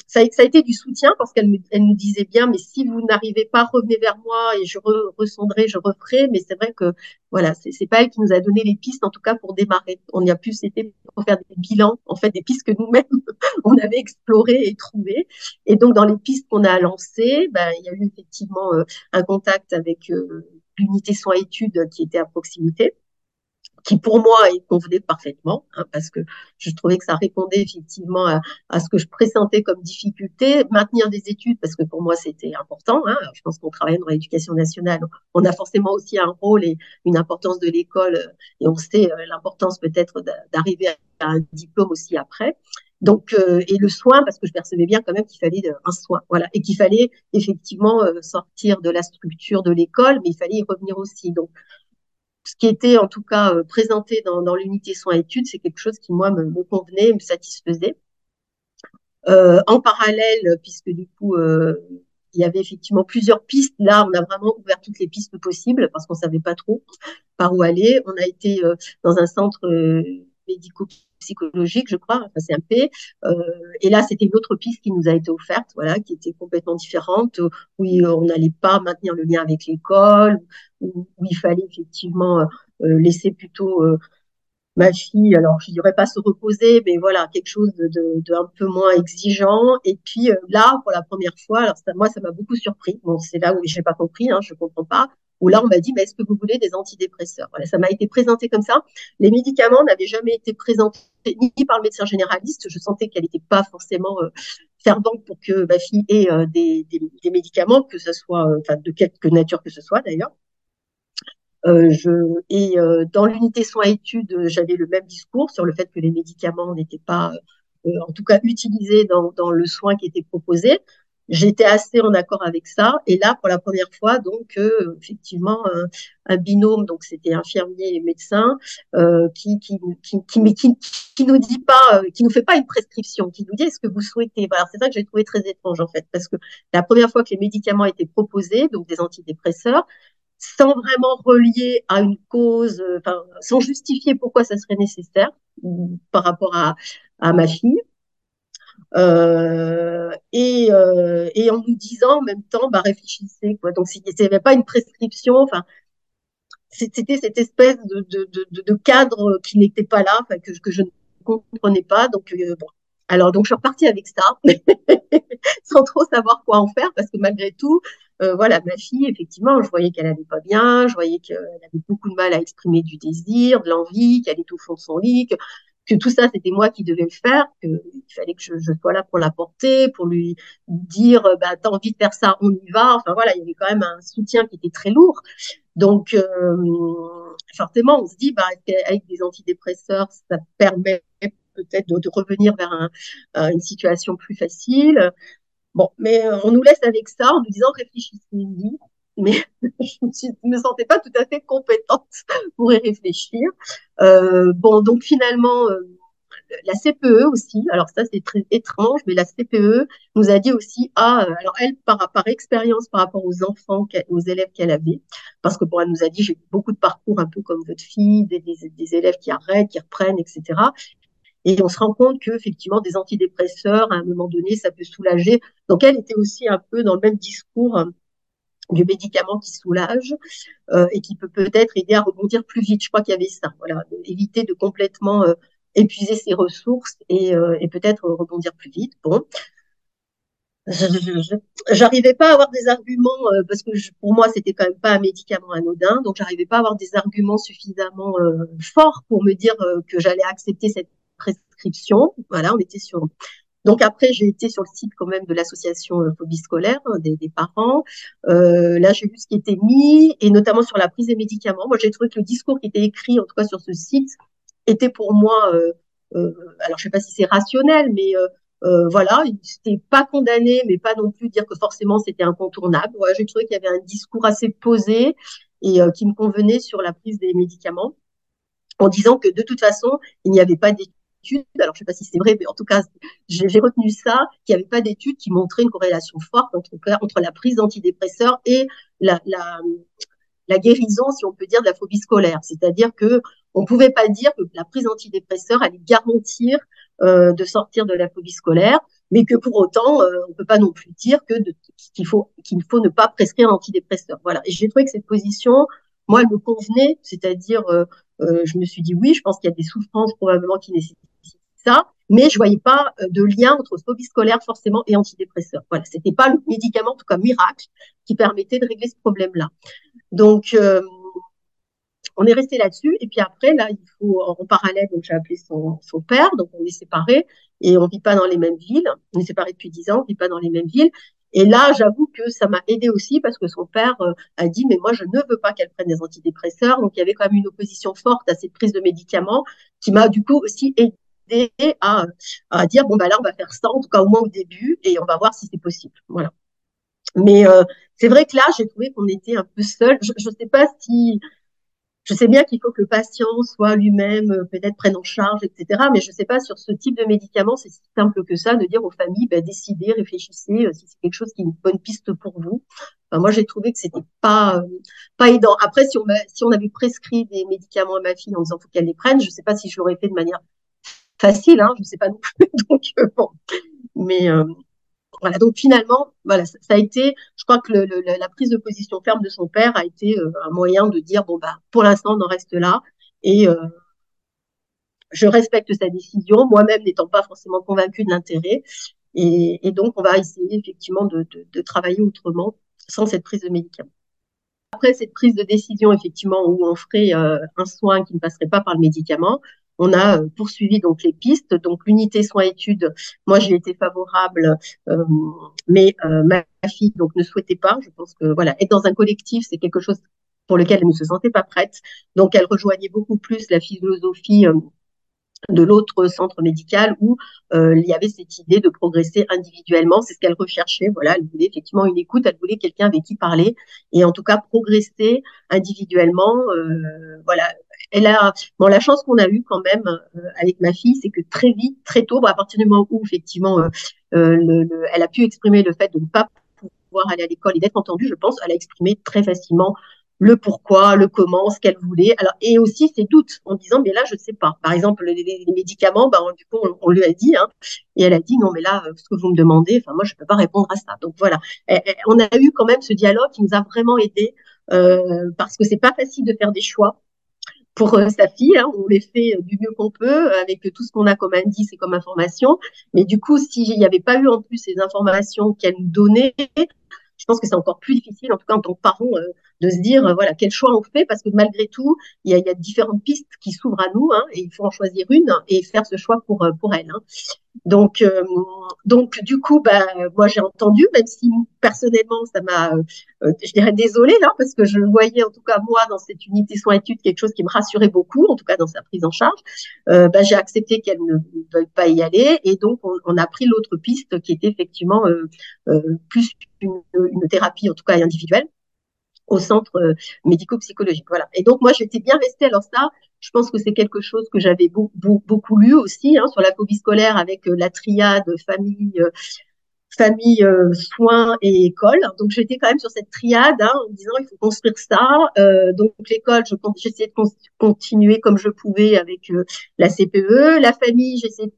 ça, ça, a été du soutien parce qu'elle elle nous disait bien, mais si vous n'arrivez pas, revenez vers moi et je re, ressondrai, je referai. Mais c'est vrai que voilà, c'est pas elle qui nous a donné les pistes, en tout cas pour démarrer. On y a plus été pour faire des bilans, en fait, des pistes que nous-mêmes on avait explorées et trouvées. Et donc dans les pistes qu'on a lancées, ben, il y a eu effectivement euh, un contact avec euh, l'unité soins études qui était à proximité qui pour moi convenait parfaitement, hein, parce que je trouvais que ça répondait effectivement à, ce que je pressentais comme difficulté, maintenir des études, parce que pour moi c'était important. Hein, je pense qu'on travaille dans l'éducation nationale, on a forcément aussi un rôle et une importance de l'école, et on sait euh, l'importance peut-être d'arriver à un diplôme aussi après. Donc, euh, et le soin, parce que je percevais bien quand même qu'il fallait euh, un soin, voilà, et qu'il fallait effectivement euh, sortir de la structure de l'école, mais il fallait y revenir aussi. Donc, ce qui était en tout cas euh, présenté dans, dans l'unité soins études, c'est quelque chose qui moi me, me convenait, me satisfaisait. Euh, en parallèle, puisque du coup euh, il y avait effectivement plusieurs pistes, là on a vraiment ouvert toutes les pistes possibles parce qu'on savait pas trop par où aller. On a été euh, dans un centre euh, médico psychologique, je crois, enfin CMP. Euh, et là, c'était une autre piste qui nous a été offerte, voilà, qui était complètement différente, où on n'allait pas maintenir le lien avec l'école, où, il fallait effectivement euh, laisser plutôt euh, ma fille, alors je dirais pas se reposer, mais voilà, quelque chose de, un peu moins exigeant. Et puis euh, là, pour la première fois, alors moi, ça m'a beaucoup surpris. Bon, c'est là où j'ai pas compris, hein, je comprends pas. Où là, on m'a dit, mais est-ce que vous voulez des antidépresseurs? Voilà, ça m'a été présenté comme ça. Les médicaments n'avaient jamais été présentés ni par le médecin généraliste. Je sentais qu'elle n'était pas forcément euh, fervente pour que ma fille ait euh, des, médicaments, que ce soit, euh, enfin, de quelque nature que ce soit d'ailleurs. Euh, et dans l'unité soins études, j'avais le même discours sur le fait que les médicaments n'étaient pas, en tout cas, utilisés dans le soin qui était proposé. J'étais assez en accord avec ça. Et là, pour la première fois, donc, euh, effectivement, un, un, binôme, donc c'était infirmier et médecin, euh, qui, qui, qui, qui, qui, qui nous dit pas, qui nous fait pas une prescription, qui nous dit est-ce que vous souhaitez? Voilà, c'est ça que j'ai trouvé très étrange en fait, parce que la première fois que les médicaments étaient proposés, donc des antidépresseurs, sans vraiment relier à une cause, enfin, sans justifier pourquoi ça serait nécessaire par rapport à, à ma fille. Euh, et, euh, et, en nous disant en même temps, bah, réfléchissez. Quoi. Donc, s'il n'y avait pas une prescription, enfin, c'était cette espèce de, de, de, de cadre qui n'était pas là, que, que je ne comprenais pas. Donc, euh, bon. Alors, donc, je suis repartie avec ça, sans trop savoir quoi en faire, parce que malgré tout, euh, voilà, ma fille, effectivement, je voyais qu'elle allait pas bien, je voyais qu'elle avait beaucoup de mal à exprimer du désir, de l'envie, qu'elle était au fond de son lit, que, que tout ça, c'était moi qui devais le faire, qu'il fallait que je, je, sois là pour la porter, pour lui dire, bah, t'as envie de faire ça, on y va. Enfin voilà, il y avait quand même un soutien qui était très lourd. Donc, euh, forcément, on se dit, bah, avec des antidépresseurs, ça permet peut-être de, revenir vers un, une situation plus facile? Bon, mais on nous laisse avec ça en nous disant réfléchissez-y. Mais je ne me sentais pas tout à fait compétente pour y réfléchir. Euh, bon, donc finalement, euh, la CPE aussi, alors ça c'est très étrange, mais la CPE nous a dit aussi, ah, alors elle, par, expérience par rapport aux enfants, aux élèves qu'elle avait, parce que bon, elle nous a dit, j'ai beaucoup de parcours un peu comme votre fille, des, des, des élèves qui arrêtent, qui reprennent, etc. Et on se rend compte que effectivement des antidépresseurs, à un moment donné, ça peut soulager. Donc elle était aussi un peu dans le même discours euh, du médicament qui soulage euh, et qui peut peut-être aider à rebondir plus vite. Je crois qu'il y avait ça, voilà, éviter de complètement euh, épuiser ses ressources et, euh, et peut-être rebondir plus vite. Bon, j'arrivais pas à avoir des arguments parce que pour moi c'était quand même pas un médicament anodin, donc j'arrivais pas à avoir des arguments suffisamment forts pour me dire que j'allais accepter cette prescription. Voilà, on était sur. Donc après, j'ai été sur le site quand même de l'association euh, phobie scolaire hein, des, parents. Euh, là, j'ai vu ce qui était mis et notamment sur la prise des médicaments. Moi, j'ai trouvé que le discours qui était écrit, en tout cas sur ce site, était pour moi, euh, euh, alors je sais pas si c'est rationnel, mais voilà, c'était pas condamné, mais pas non plus dire que forcément c'était incontournable. Ouais, j'ai trouvé qu'il y avait un discours assez posé et qui me convenait sur la prise des médicaments en disant que de toute façon, il n'y avait pas d'études alors je ne sais pas si c'est vrai, mais en tout cas, j'ai retenu ça, qu'il n'y avait pas d'études qui montraient une corrélation forte entre, entre la prise d'antidépresseurs et la, la, la, guérison, si on peut dire, de la phobie scolaire. C'est-à-dire que on pouvait pas dire que la prise d'antidépresseurs allait garantir euh, de sortir de la phobie scolaire, mais que pour autant, euh, on peut pas non plus dire que qu'il faut qu'il faut ne pas prescrire l'antidépresseur. Voilà. Et j'ai trouvé que cette position, moi, elle me convenait, c'est-à-dire, euh, euh, je me suis dit oui, je pense qu'il y a des souffrances probablement qui nécessitent ça, mais je voyais pas euh, de lien entre phobie scolaire forcément et antidépresseur. Voilà, c'était pas le médicament, en tout cas miracle, qui permettait de régler ce problème-là. Donc, euh, on est resté là-dessus. Et puis après, là, il faut en parallèle, donc j'ai appelé son, père, donc on est séparés et on vit pas dans les mêmes villes. On est séparés depuis dix ans, on vit pas dans les mêmes villes. Et là, j'avoue que ça m'a aidé aussi parce que son père euh, a dit mais moi je ne veux pas qu'elle prenne des antidépresseurs. Donc il y avait quand même une opposition forte à cette prise de médicaments qui m'a du coup aussi aidé à, dire bon bah là on va faire ça en tout cas au moins au début et on va voir si c'est possible. Voilà. Mais euh, c'est vrai que là j'ai trouvé qu'on était un peu seul. Je ne sais pas si je sais bien qu'il faut que le patient soit lui-même euh, peut-être prenne en charge etc mais je ne sais pas sur ce type de médicament c'est si simple que ça de dire aux familles bah, décidez réfléchissez euh, si c'est quelque chose qui est une bonne piste pour vous. Enfin, moi j'ai trouvé que c'était pas pas aidant. Après si on si on avait prescrit des médicaments à ma fille en disant faut qu'elle les prenne je sais pas si je l'aurais fait de manière facile, hein, je ne sais pas non plus. donc, euh, bon. Mais euh, voilà, donc finalement, voilà, ça, a été, je crois que le, le, la prise de position ferme de son père a été euh, un moyen de dire, bon, bah, pour l'instant, on en reste là. Et euh, je respecte sa décision, moi-même n'étant pas forcément convaincue de l'intérêt. Et, et, donc, on va essayer effectivement de, de, de travailler autrement sans cette prise de médicaments. après cette prise de décision, effectivement, où on ferait un soin qui ne passerait pas par le médicament, on a poursuivi donc les pistes. Donc l'unité soins-études, moi j'ai été favorable, mais ma fille donc ne souhaitait pas. Je pense que voilà, être dans un collectif, c'est quelque chose pour lequel elle ne se sentait pas prête. Donc elle rejoignait beaucoup plus la philosophie de l'autre centre médical où euh, il y avait cette idée de progresser individuellement. C'est ce qu'elle recherchait. Voilà, elle voulait effectivement une écoute, elle voulait quelqu'un avec qui parler et en tout cas progresser individuellement. Euh, voilà, elle a bon la chance qu'on a eue quand même euh, avec ma fille, c'est que très vite, très tôt, à partir du moment où effectivement le, elle a pu exprimer le fait de ne pas pouvoir aller à l'école et d'être entendue, je pense, elle a exprimé très facilement le pourquoi, le comment, ce qu'elle voulait. Alors, et aussi ses doutes en disant, mais là, je sais pas. Par exemple, les, médicaments, ben, du coup, on, lui a dit, hein, et elle a dit, non, mais là, ce que vous me demandez, enfin, moi, je peux pas répondre à ça. Donc voilà, on a eu quand même ce dialogue qui nous a vraiment aidé euh, parce que c'est pas facile de faire des choix pour euh, sa fille. Hein, on les fait du mieux qu'on peut avec tout ce qu'on a comme indice et comme information. Mais du coup, s'il n'y avait pas eu en plus ces informations qu'elle nous donnait, je pense que c'est encore plus difficile, en tout cas en tant que parent, euh, de se dire, euh, voilà, quel choix on fait, parce que malgré tout, il y a, différentes pistes qui s'ouvrent à nous, hein, et il faut en choisir une et faire ce choix pour, euh, pour elle. Hein. Donc, donc du coup, bah, moi j'ai entendu, même si personnellement ça m'a, je dirais désolée là, parce que je voyais en tout cas moi dans cette unité soins-études quelque chose qui me rassurait beaucoup, en tout cas dans sa prise en charge. bah, j'ai accepté qu'elle ne veuille pas y aller, et donc on, on a pris l'autre piste qui était effectivement plus une, thérapie, en tout cas individuelle, au centre euh, médico-psychologique. Voilà. Et donc, moi, j'étais bien restée. Alors ça, je pense que c'est quelque chose que j'avais beaucoup lu aussi hein, sur la phobie scolaire avec euh, la triade famille, euh, famille, soins et école. Donc, j'étais quand même sur cette triade hein, en disant il faut construire ça. donc, l'école, j'essayais de continuer comme je pouvais avec la CPE. La famille, j'essayais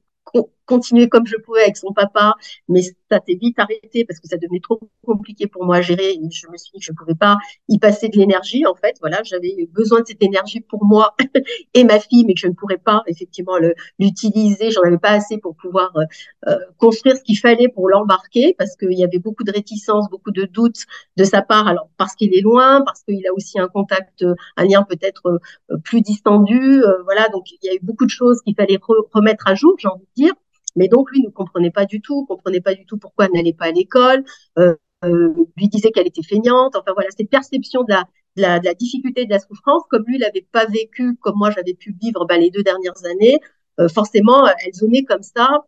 continuer comme je pouvais avec son papa, mais ça s'est vite arrêté parce que ça devenait trop compliqué pour moi à gérer. je me suis dit que je ne pouvais pas y passer de l'énergie. En fait, voilà, j'avais besoin de cette énergie pour moi et ma fille, mais que je ne pourrais pas effectivement l'utiliser. J'en avais pas assez pour pouvoir euh, euh, construire ce qu'il fallait pour l'embarquer parce qu'il y avait beaucoup de réticences, beaucoup de doutes de sa part. Alors parce qu'il est loin, parce qu'il a aussi un contact, un lien peut-être euh, plus distendu. voilà, donc il y a eu beaucoup de choses qu'il fallait remettre à jour, j'ai envie de dire. Mais donc, lui ne comprenait pas du tout, comprenait pas du tout pourquoi elle n'allait pas à l'école, euh, euh, lui disait qu'elle était feignante. Enfin, voilà, cette perception de la, de la, de la difficulté, de la souffrance, comme lui l'avait pas vécu, comme moi j'avais pu vivre ben, les deux dernières années, euh, forcément, elle venait comme ça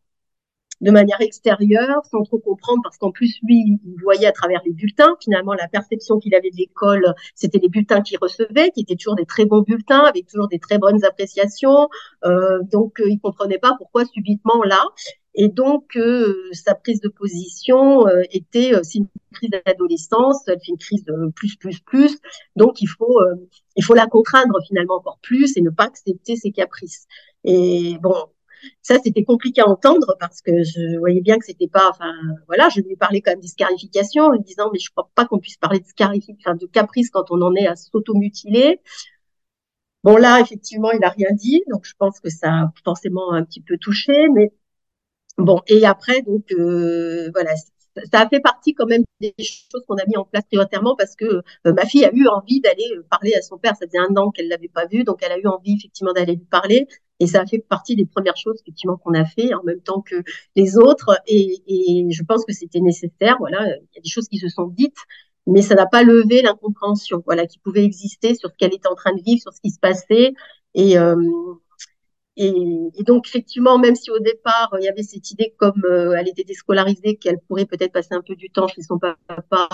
de manière extérieure, sans trop comprendre, parce qu'en plus, lui, il voyait à travers les bulletins. Finalement, la perception qu'il avait de l'école, c'était les bulletins qu'il recevait, qui étaient toujours des très bons bulletins, avec toujours des très bonnes appréciations. Euh, donc, euh, il comprenait pas pourquoi subitement là. Et donc, euh, sa prise de position euh, était, euh, c'est une crise d'adolescence, elle une crise de plus, plus, plus. Donc, il faut, il faut la contraindre finalement encore plus et ne pas accepter ses caprices. Et bon, ça, c'était compliqué à entendre parce que je voyais bien que c'était pas, enfin, voilà, je lui parlais quand même de scarification en lui disant, mais je crois pas qu'on puisse parler enfin, de caprice quand on en est à s'automutiler. Bon, là, effectivement, il a rien dit, donc je pense que ça a forcément un petit peu touché, mais bon, et après, donc, euh, voilà, ça a fait partie quand même des choses qu'on a mis en place prioritairement parce que euh, ma fille a eu envie d'aller euh, parler à son père. Ça faisait un an qu'elle l'avait pas vu, donc elle a eu envie effectivement d'aller lui parler. Et ça a fait partie des premières choses effectivement qu'on a fait en même temps que les autres. Et, et je pense que c'était nécessaire. Voilà, il y a des choses qui se sont dites, mais ça n'a pas levé l'incompréhension. Voilà, qui pouvait exister sur ce qu'elle était en train de vivre, sur ce qui se passait. Et, euh, et, donc, effectivement, même si au départ, il y avait cette idée, comme euh, elle était déscolarisée, qu'elle pourrait peut-être passer un peu du temps chez son papa,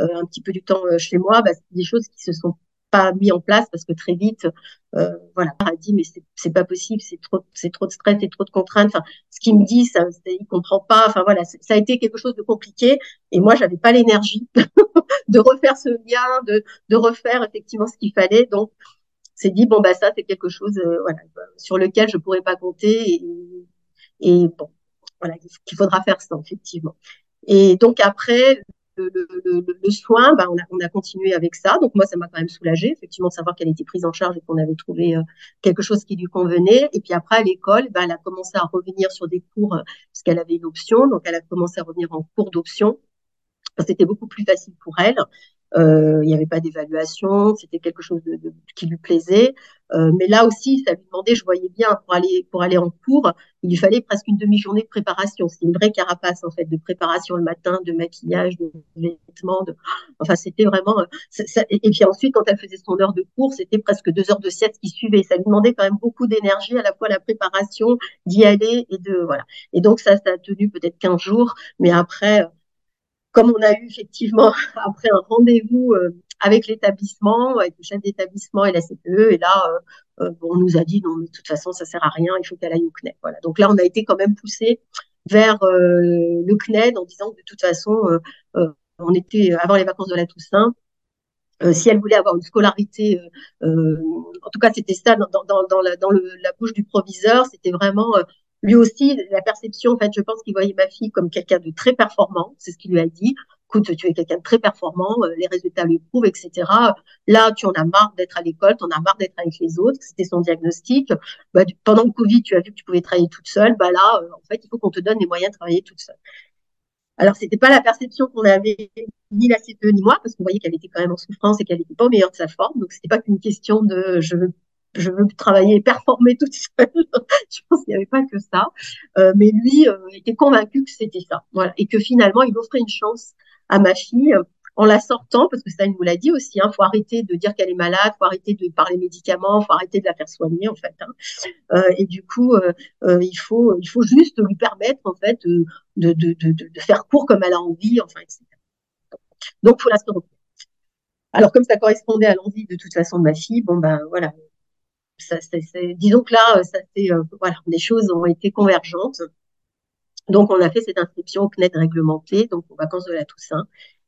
euh, un petit peu du temps euh, chez moi, bah, c'est des choses qui se sont pas mis en place parce que très vite, voilà, elle a dit mais c'est pas possible, c'est trop, c'est trop de stress, c'est trop de contraintes. Enfin, ce qu'il me dit, ça, il comprend pas. Enfin voilà, ça a été quelque chose de compliqué et moi j'avais pas l'énergie de refaire ce lien, de, de refaire effectivement ce qu'il fallait. Donc s'est dit bon bah ça c'est quelque chose euh, voilà, sur lequel je pourrais pas compter et, et bon voilà qu'il faudra faire ça effectivement. Et donc après le, le, le, soin, bah, on, a, on a continué avec ça. Donc moi, ça m'a quand même soulagée, effectivement, de savoir qu'elle était prise en charge et qu'on avait trouvé euh, quelque chose qui lui convenait. Et puis après, à l'école, bah, elle a commencé à revenir sur des cours, euh, parce qu'elle avait une option. Donc elle a commencé à revenir en cours d'option. C'était beaucoup plus facile pour elle. Euh, il n'y avait pas d'évaluation, c'était quelque chose de, de, qui lui plaisait. Euh, mais là aussi, ça lui demandait, je voyais bien, pour aller pour aller en cours, il lui fallait presque une demi-journée de préparation. C'est une vraie carapace en fait de préparation le matin, de maquillage, de vêtements. De... Enfin, c'était vraiment. Ça, et puis ensuite, quand elle faisait son heure de cours, c'était presque deux heures de sieste qui suivaient. Ça lui demandait quand même beaucoup d'énergie, à la fois la préparation, d'y aller et de voilà. Et donc ça, ça a tenu peut-être 15 jours, mais après comme on a eu effectivement après un rendez-vous euh, avec l'établissement, avec le chef d'établissement et la CPE, et là, euh, euh, on nous a dit non, de toute façon, ça sert à rien, il faut qu'elle aille au CNED. Voilà. Donc là, on a été quand même poussé vers le CNED en disant que de toute façon, on était avant les vacances de la Toussaint. si elle voulait avoir une scolarité, en tout cas c'était ça dans, la bouche du proviseur, c'était vraiment lui aussi, la perception, en fait, je pense qu'il voyait ma fille comme quelqu'un de très performant, c'est ce qu'il lui a dit. Écoute, tu es quelqu'un de très performant, euh, les résultats le prouvent, etc. Là, tu en as marre d'être à l'école, tu en as marre d'être avec les autres, c'était son diagnostic. Bah, pendant le Covid, tu as vu que tu pouvais travailler toute seule. Bah là, euh, en fait, il faut qu'on te donne les moyens de travailler toute seule. Alors, c'était pas la perception qu'on avait ni la CPE ni moi, parce qu'on voyait qu'elle était quand même en souffrance et qu'elle n'était pas au meilleur de sa forme. Donc, c'était pas qu'une question de je je veux travailler et performer toute seule. je pense qu'il n'y avait pas que ça. Euh, mais lui euh, était convaincu que c'était ça. Voilà. Et que finalement, il offrait une chance à ma fille euh, en la sortant, parce que ça, il nous l'a dit aussi, hein, faut arrêter de dire qu'elle est malade, faut arrêter de parler médicaments, faut arrêter de la faire soigner, en fait. Hein. Euh, et du coup, il faut, il faut juste lui permettre, en fait, de faire court comme elle a envie, enfin, etc. Donc, faut la sortir. Alors, comme ça correspondait à l'envie de toute façon de ma fille, bon ben voilà, ça, disons que là, ça c'est euh, voilà, les choses ont été convergentes. Donc, on a fait cette inscription au CNED réglementé, donc aux vacances de la Toussaint.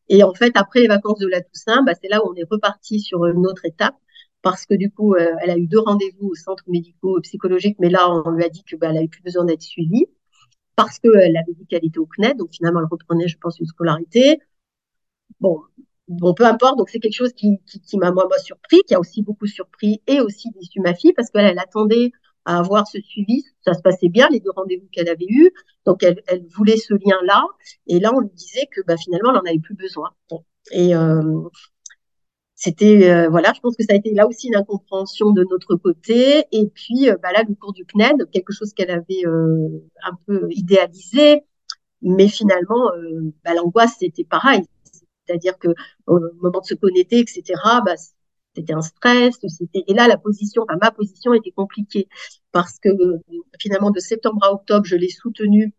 Et en fait, après les vacances de la Toussaint, bah, c'est là où on est reparti sur une autre étape parce que du coup, euh, elle a eu deux rendez-vous au centre médico-psychologique, mais là, on lui a dit que bah, elle avait plus besoin d'être suivie parce qu'elle avait dit qu'elle était au CNED, donc finalement, elle reprenait, je pense, une scolarité. Bon, bon, peu importe. Donc, c'est quelque chose qui, qui, qui m'a, moi, moi, surpris, qui a aussi beaucoup surpris et aussi déçu ma fille parce qu'elle elle attendait à avoir ce suivi. Ça se passait bien, les deux rendez-vous qu'elle avait eus. Donc, elle, elle voulait ce lien-là. Et là, on lui disait que bah, finalement, elle n'en avait plus besoin. Et euh, c'était, euh, voilà, je pense que ça a été là aussi une incompréhension de notre côté. Et puis, euh, bah, là, le cours du CNED, quelque chose qu'elle avait euh, un peu idéalisé. Mais finalement, euh, bah, l'angoisse, c'était pareil c'est-à-dire que au moment de se connecter, etc., bah, c'était un stress. Et là la position, ma position était compliquée parce que finalement de septembre à octobre, je l'ai soutenue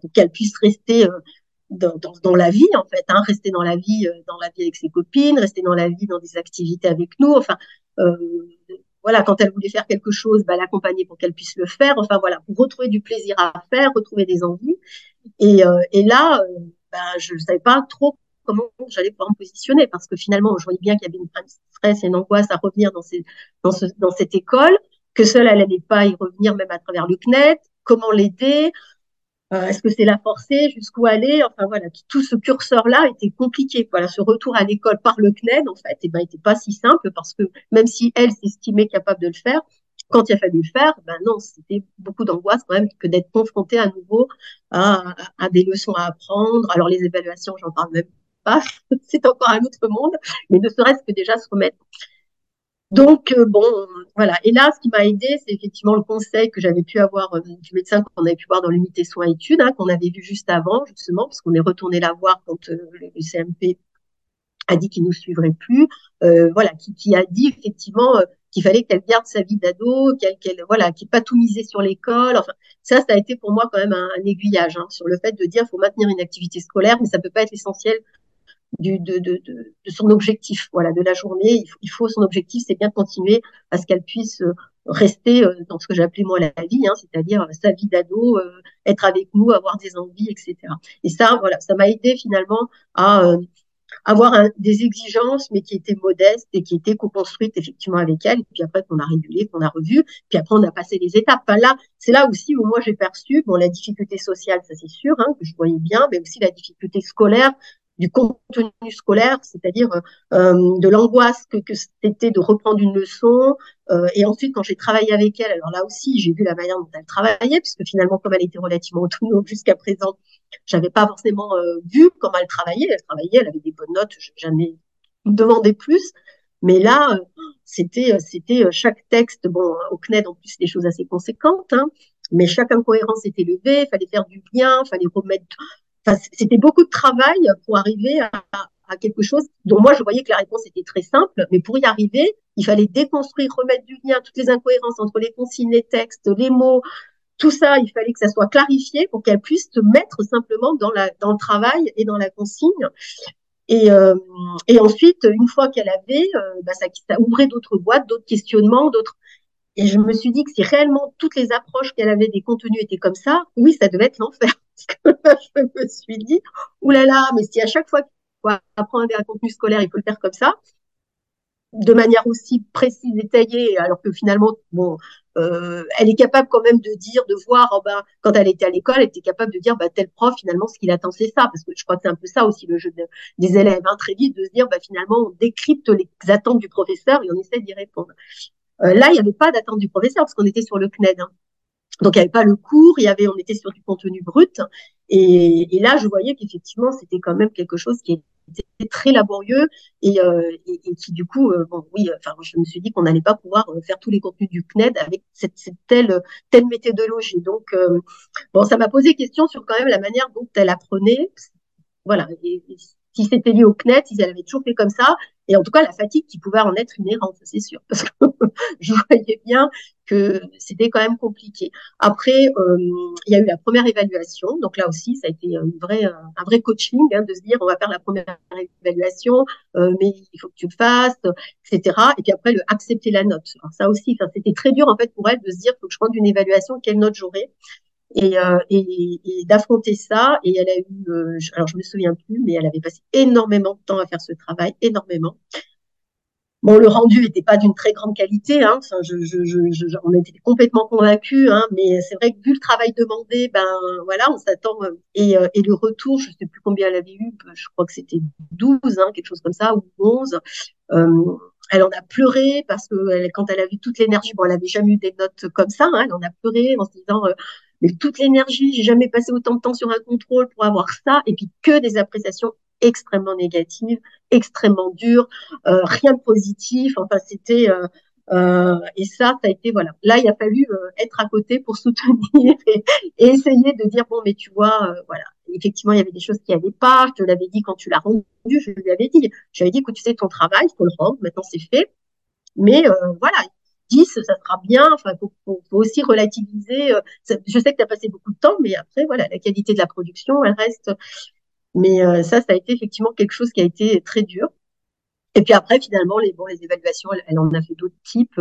pour qu'elle puisse rester euh, dans, la vie en fait, hein, rester dans la vie, euh, dans la vie avec ses copines, rester dans la vie dans des activités avec nous. Enfin, euh, voilà, quand elle voulait faire quelque chose, bah, l'accompagner pour qu'elle puisse le faire. Enfin voilà, pour retrouver du plaisir à faire, retrouver des envies. Et, là, bah, je ne savais pas trop comment j'allais pouvoir me positionner parce que finalement, je voyais bien qu'il y avait une stress et une angoisse à revenir dans, cette école, que seule, elle n'allait pas y revenir même à travers le CNET, comment l'aider, euh, est-ce que c'est la forcer, jusqu'où aller, enfin voilà, tout ce curseur-là était compliqué. Voilà, ce retour à l'école par le CNED, en fait, eh ben, était pas si simple parce que même si elle s'estimait capable de le faire, quand il a fallu le faire, ben non, c'était beaucoup d'angoisse quand même que d'être confronté à nouveau à, à, des leçons à apprendre. Alors les évaluations, j'en parle même pas, c'est encore un autre monde, mais ne serait-ce que déjà se remettre. Donc, euh, bon, voilà. Et là, ce qui m'a aidé, c'est effectivement le conseil que j'avais pu avoir euh, du médecin qu'on avait pu voir dans l'unité soins études, hein, qu'on avait vu juste avant, justement, parce qu'on est retourné la voir quand euh, le CMP a dit qu'il nous suivrait plus. voilà, qui, a dit effectivement qu'il fallait qu'elle garde sa vie d'ado, qu'elle, qu'elle voilà, qu'il pas tout misé sur l'école. Enfin, ça, ça a été pour moi quand même un, aiguillage hein, sur le fait de dire, faut maintenir une activité scolaire, mais ça peut pas être essentiel du, de, de, de, de, son objectif, voilà, de la journée. Il faut, son objectif, c'est bien continuer à ce qu'elle puisse euh, rester euh, dans ce que j'appelais moi la vie, hein, c'est-à-dire sa vie d'ado, euh, être avec nous, avoir des envies, etc. Et ça, voilà, ça m'a aidé finalement à avoir un, des exigences, mais qui étaient modestes et qui étaient co-construites effectivement avec elle. Puis après qu'on a régulé, qu'on a revu, puis après on a passé les étapes. Enfin, là, c'est là aussi où moi j'ai perçu bon la difficulté sociale, ça c'est sûr, hein, que je voyais bien, mais aussi la difficulté scolaire du contenu scolaire, c'est-à-dire euh, de l'angoisse que, c'était de reprendre une leçon. Euh, et ensuite, quand j'ai travaillé avec elle, alors là aussi, j'ai vu la manière dont elle travaillait, puisque finalement, comme elle était relativement autonome jusqu'à présent, j'avais pas forcément euh, vu comment elle travaillait. Elle travaillait, elle avait des bonnes notes, jamais demander plus. Mais là, c'était, c'était chaque texte, bon, au CNED, en plus, des choses assez conséquentes, hein, mais chaque incohérence était levée, fallait faire du bien, fallait remettre. C'était beaucoup de travail pour arriver à, quelque chose dont moi je voyais que la réponse était très simple, mais pour y arriver, il fallait déconstruire, remettre du lien, toutes les incohérences entre les consignes, les textes, les mots, tout ça, il fallait que ça soit clarifié pour qu'elle puisse se mettre simplement dans, le travail et dans la consigne. Et, euh, ensuite, une fois qu'elle avait, euh, bah, ça, ça ouvrait d'autres boîtes, d'autres questionnements, d'autres. Et je me suis dit que si réellement toutes les approches qu'elle avait des contenus étaient comme ça, oui, ça devait être l'enfer. Parce que je me suis dit, oulala, mais si à chaque fois qu'il faut apprendre un contenu scolaire, il faut le faire comme ça, de manière aussi précise, détaillée, alors que finalement, bon, euh, elle est capable quand même de dire, de voir, oh ben, quand elle était à l'école, elle était capable de dire, bah, tel prof, finalement, ce qu'il attend, c'est ça, parce que je crois que c'est un peu ça aussi le jeu des élèves, hein, très vite, de se dire, bah, finalement, on décrypte les attentes du professeur et on essaie d'y répondre. Euh, là, il n'y avait pas d'attente du professeur parce qu'on était sur le CNED. Hein. Donc, il n'y avait pas le cours, il y avait, on était sur du contenu brut. Et, et là, je voyais qu'effectivement, c'était quand même quelque chose qui était très laborieux et, euh, et, qui, du coup, euh, bon, oui, enfin, je me suis dit qu'on n'allait pas pouvoir euh, faire tous les contenus du CNED avec cette, cette telle, telle méthodologie. Donc, euh, bon, ça m'a posé question sur quand même la manière dont elle apprenait. Voilà. Si c'était lié au CNET, ils avaient toujours fait comme ça. Et en tout cas, la fatigue qui pouvait en être inhérente, c'est sûr, parce que je voyais bien que c'était quand même compliqué. Après, euh, il y a eu la première évaluation. Donc là aussi, ça a été une vraie, un vrai coaching hein, de se dire, on va faire la première évaluation, euh, mais il faut que tu le fasses, etc. Et puis après, accepter la note. Alors ça aussi, c'était très dur en fait pour elle de se dire, faut que je rende une évaluation, quelle note j'aurai et, euh, et, et d'affronter ça. Et elle a eu, euh, alors je me souviens plus, mais elle avait passé énormément de temps à faire ce travail, énormément. Bon, le rendu n'était pas d'une très grande qualité, hein. Enfin, je, je, je, on était complètement convaincus, hein, mais c'est vrai que vu le travail demandé, ben voilà, on s'attend. Euh, et, euh, et le retour, je sais plus combien elle avait eu, je crois que c'était 12, hein, quelque chose comme ça, ou 11. Euh, elle en a pleuré parce que elle, quand elle a vu toute l'énergie, bon, elle avait jamais eu des notes comme ça, hein, elle en a pleuré en se disant euh, mais toute l'énergie, j'ai jamais passé autant de temps sur un contrôle pour avoir ça, et puis que des appréciations extrêmement négatives, extrêmement dures, euh, rien de positif. Enfin, c'était euh, euh, et ça, ça a été voilà. Là, il a fallu euh, être à côté pour soutenir et, essayer de dire bon, mais tu vois, euh, voilà. Effectivement, il y avait des choses qui n'allaient pas. Je te l'avais dit quand tu l'as rendu. Je lui avais dit. Je lui avais dit, écoute, tu sais, ton travail, il faut le rendre. Maintenant, c'est fait. Mais euh, voilà, 10, ça sera bien. Enfin, faut, faut, aussi relativiser. je sais que tu as passé beaucoup de temps, mais après, voilà, la qualité de la production, elle reste. Mais euh, ça, ça a été effectivement quelque chose qui a été très dur. Et puis après, finalement, les, bon, les évaluations, elle, elle en a fait d'autres types.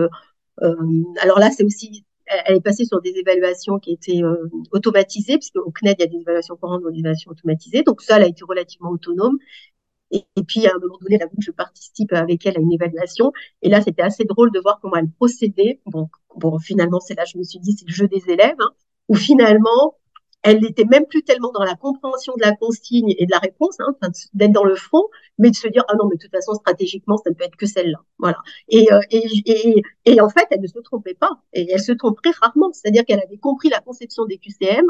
Euh, alors là, c'est aussi, elle est passée sur des évaluations qui étaient euh, automatisées, puisque au CNED, il y a des évaluations courantes, des évaluations automatisées. Donc ça, elle a été relativement autonome. Et, puis, à un moment donné, je participe avec elle à une évaluation. Et là, c'était assez drôle de voir comment elle procédait. Bon, bon finalement, c'est là, je me suis dit, c'est le jeu des élèves, hein, finalement, elle n'était même plus tellement dans la compréhension de la consigne et de la réponse, hein, d'être dans le fond, mais de se dire ah non mais de toute façon stratégiquement ça ne peut être que celle-là, voilà. Et, euh, et, et, et, en fait elle ne se trompait pas et elle se tromperait rarement, c'est-à-dire qu'elle avait compris la conception des QCM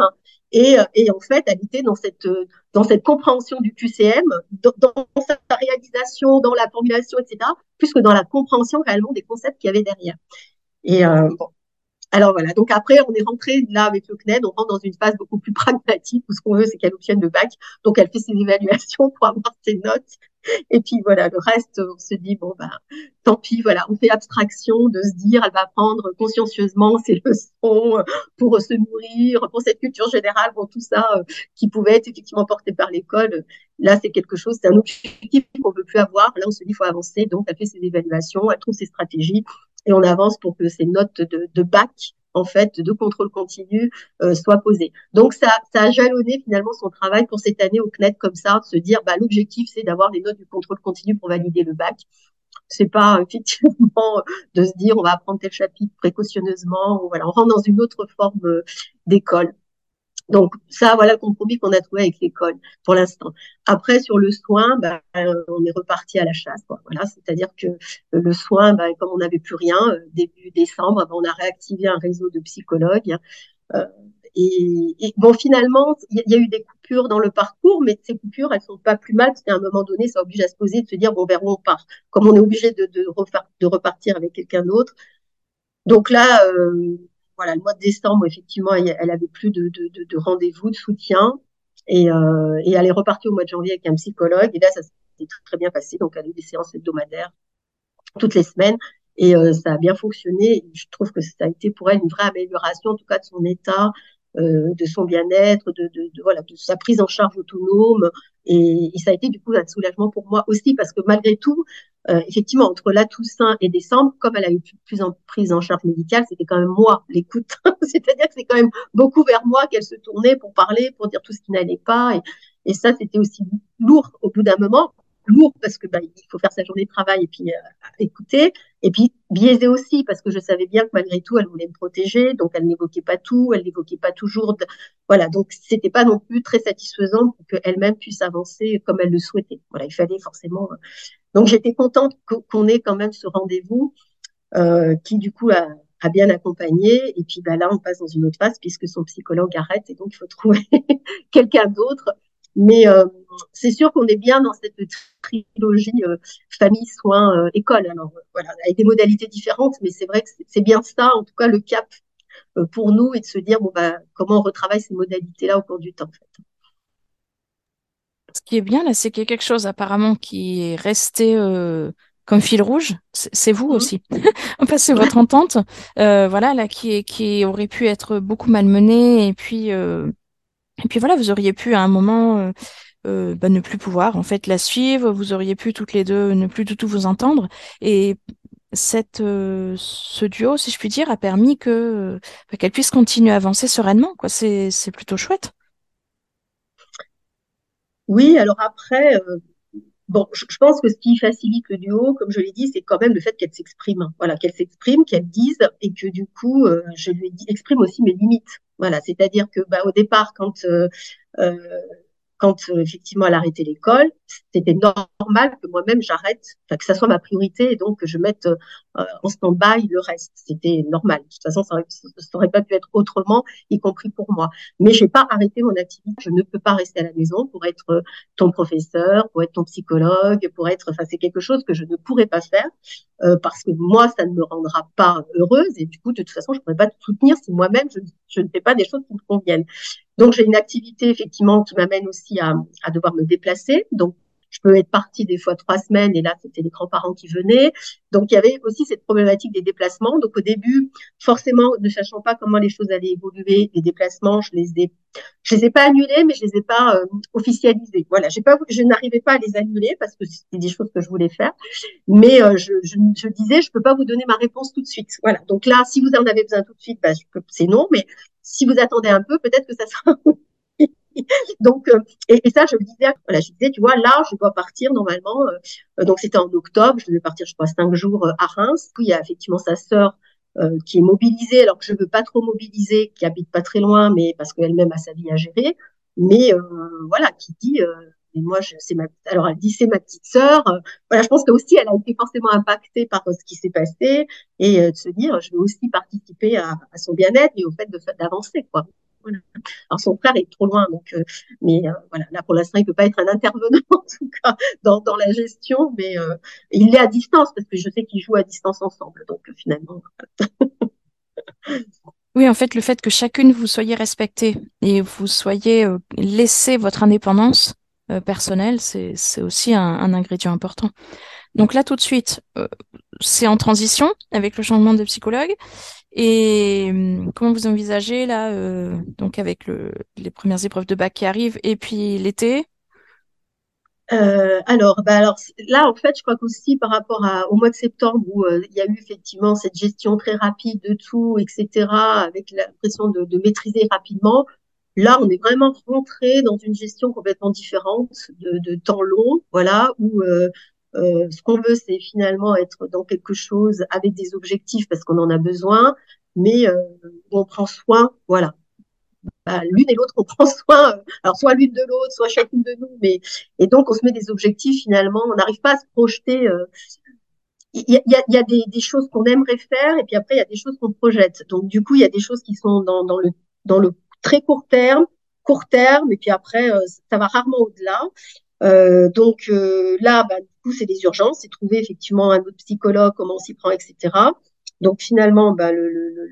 et, et en fait elle était dans cette dans cette compréhension du QCM, dans, dans sa réalisation, dans la formulation, etc., plus que dans la compréhension réellement des concepts qu'il y avait derrière. Et euh, bon, alors voilà, donc après, on est rentré là avec le CNED, on rentre dans une phase beaucoup plus pragmatique où ce qu'on veut, c'est qu'elle obtienne le bac. Donc elle fait ses évaluations pour avoir ses notes. Et puis voilà, le reste, on se dit, bon, ben, tant pis, voilà, on fait abstraction de se dire, elle va prendre consciencieusement ses leçons pour se nourrir, pour cette culture générale, pour tout ça euh, qui pouvait être effectivement porté par l'école. Là, c'est quelque chose, c'est un objectif qu'on veut plus avoir. Là, on se dit, il faut avancer. Donc, elle fait ses évaluations, elle trouve ses stratégies et on avance pour que ces notes de, bac en fait de contrôle continu euh, soient posées. Donc ça, ça a jalonné finalement son travail pour cette année au CNET comme ça, de se dire bah l'objectif c'est d'avoir les notes du contrôle continu pour valider le bac. C'est pas effectivement de se dire on va apprendre tel chapitre précautionneusement, ou voilà, on rentre dans une autre forme euh, d'école. Donc ça, voilà le compromis qu'on a trouvé avec l'école pour l'instant. Après, sur le soin, bah, on est reparti à la chasse. Quoi. Voilà, c'est-à-dire que le soin, bah, comme on n'avait plus rien, euh, début décembre, bah, on a réactivé un réseau de psychologues. Euh, et, bon, finalement, il y, a eu des coupures dans le parcours, mais ces coupures, elles sont pas plus mal, parce qu'à un moment donné, ça oblige à se poser, de se dire, bon, vers où on part Comme on est obligé de, de, de repartir avec quelqu'un d'autre. Donc là, euh, voilà, le mois de décembre, effectivement, elle, avait plus de, de, de rendez-vous, de soutien, et, euh, et elle est repartie au mois de janvier avec un psychologue, et là, ça s'est très bien passé, donc elle a eu des séances hebdomadaires toutes les semaines, et euh, ça a bien fonctionné. Je trouve que ça a été pour elle une vraie amélioration, en tout cas de son état, euh, de son bien-être, de, sa prise en charge autonome. Et, ça a été du coup un soulagement pour moi aussi, parce que malgré tout, euh, effectivement, entre la Toussaint et décembre, comme elle a eu plus en prise en charge médicale, c'était quand même moi l'écoute. C'est-à-dire que c'est quand même beaucoup vers moi qu'elle se tournait pour parler, pour dire tout ce qui n'allait pas. Et, et ça, c'était aussi lourd au bout d'un moment lourd parce que bah, il faut faire sa journée de travail et puis euh, écouter, et puis biaisé aussi parce que je savais bien que malgré tout elle voulait me protéger, donc elle n'évoquait pas tout, elle n'évoquait pas toujours, voilà, donc c'était pas non plus très satisfaisant pour qu'elle-même puisse avancer comme elle le souhaitait. Voilà, il fallait forcément. Donc j'étais contente qu'on ait quand même ce rendez-vous euh, qui du coup a, bien accompagné. Et puis bah, là, on passe dans une autre phase puisque son psychologue arrête et donc il faut trouver quelqu'un d'autre mais euh, c'est sûr qu'on est bien dans cette trilogie euh, famille, soins, école. Alors voilà, avec des modalités différentes, mais c'est vrai que c'est bien ça, en tout cas le cap pour nous, et de se dire bon bah comment on retravaille ces modalités-là au cours du temps. En fait. Ce qui est bien là, c'est qu'il y a quelque chose apparemment qui est resté comme fil rouge, c'est vous mmh. aussi. enfin, c'est votre entente, voilà, là, qui, qui aurait pu être beaucoup malmenée et puis et puis voilà, vous auriez pu à un moment euh, euh, bah, ne plus pouvoir en fait la suivre, vous auriez pu toutes les deux ne plus du tout vous entendre. Et cette, euh, ce duo, si je puis dire, a permis que bah, qu'elle puisse continuer à avancer sereinement. Quoi, c'est c'est plutôt chouette. Oui, alors après, bon, je, pense que ce qui facilite le duo, comme je l'ai dit, c'est quand même le fait qu'elle s'exprime. Voilà, qu'elle s'exprime, qu'elle dise, et que du coup, je lui exprime aussi mes limites. Voilà, c'est-à-dire que bah, au départ, quand euh, euh, quand euh, effectivement elle a arrêté l'école, c'était normal que moi-même j'arrête, que ça soit ma priorité et donc que je mette euh, en stand-by le reste. C'était normal. De toute façon, ça n'aurait pas pu être autrement, y compris pour moi. Mais j'ai pas arrêté mon activité. Je ne peux pas rester à la maison pour être ton professeur, pour être ton psychologue, pour être. Enfin, c'est quelque chose que je ne pourrais pas faire euh, parce que moi, ça ne me rendra pas heureuse et du coup, de toute façon, je pourrais pas te soutenir si moi-même je, ne fais pas des choses qui me conviennent. Donc, j'ai une activité effectivement qui m'amène aussi à, à devoir me déplacer. Donc, je peux être partie des fois trois semaines et là, c'était les grands-parents qui venaient. Donc, il y avait aussi cette problématique des déplacements. Donc, au début, forcément, ne sachant pas comment les choses allaient évoluer, les déplacements, je les ai, je les ai pas annulés, mais je les ai pas euh, officialisés. Voilà, j'ai pas, je n'arrivais pas à les annuler parce que c'était des choses que je voulais faire. Mais euh, je, je, je, disais, je peux pas vous donner ma réponse tout de suite. Voilà. Donc là, si vous en avez besoin tout de suite, bah, c'est non. Mais si vous attendez un peu, peut-être que ça sera donc, euh, et, et, ça, je me disais, voilà, je disais, tu vois, là, je dois partir normalement. Euh, donc, c'était en octobre, je devais partir, je crois, cinq jours euh, à Reims. Puis, il y a effectivement sa sœur qui est mobilisée, alors que je veux pas trop mobiliser, qui habite pas très loin, mais parce qu'elle-même a sa vie à gérer. Mais voilà, qui dit, et moi, c'est ma, alors elle dit c'est ma petite sœur. voilà, je pense que aussi elle a été forcément impactée par ce qui s'est passé et de se dire, je veux aussi participer à, à son bien-être et au fait d'avancer, quoi. Alors son frère est trop loin, donc euh, mais euh, voilà, là pour l'instant il peut pas être un intervenant en tout cas dans, la gestion, mais euh, il est à distance parce que je sais qu'ils jouent à distance ensemble, donc finalement. oui, en fait, le fait que chacune vous soyez respectée et vous soyez laissé votre indépendance personnelle, c'est aussi un, ingrédient important. Donc là, tout de suite, c'est en transition avec le changement de psychologue. Et hum, comment vous envisagez là, euh, donc avec le, les premières épreuves de bac qui arrivent et puis l'été? Euh, alors, bah alors là, en fait, je crois qu'aussi par rapport au mois de septembre où euh, il y a eu effectivement cette gestion très rapide de tout, etc., avec l'impression de, de, maîtriser rapidement, là, on est vraiment rentré dans une gestion complètement différente de, temps long, voilà, où euh, ce qu'on veut, c'est finalement être dans quelque chose avec des objectifs parce qu'on en a besoin, mais euh, on prend soin, voilà. Bah, l'une et l'autre, on prend soin, euh, alors soit l'une de l'autre, soit chacune de nous, mais et donc on se met des objectifs finalement, on n'arrive pas à se projeter. il y a, y a des, des, choses qu'on aimerait faire et puis après il y a des choses qu'on projette. Donc du coup il y a des choses qui sont dans, dans le dans le très court terme, court terme, et puis après, ça va rarement au-delà. Donc là, bah, du coup, c'est des urgences, c'est trouver effectivement un autre psychologue, comment on s'y prend, etc. Donc finalement, bah, le,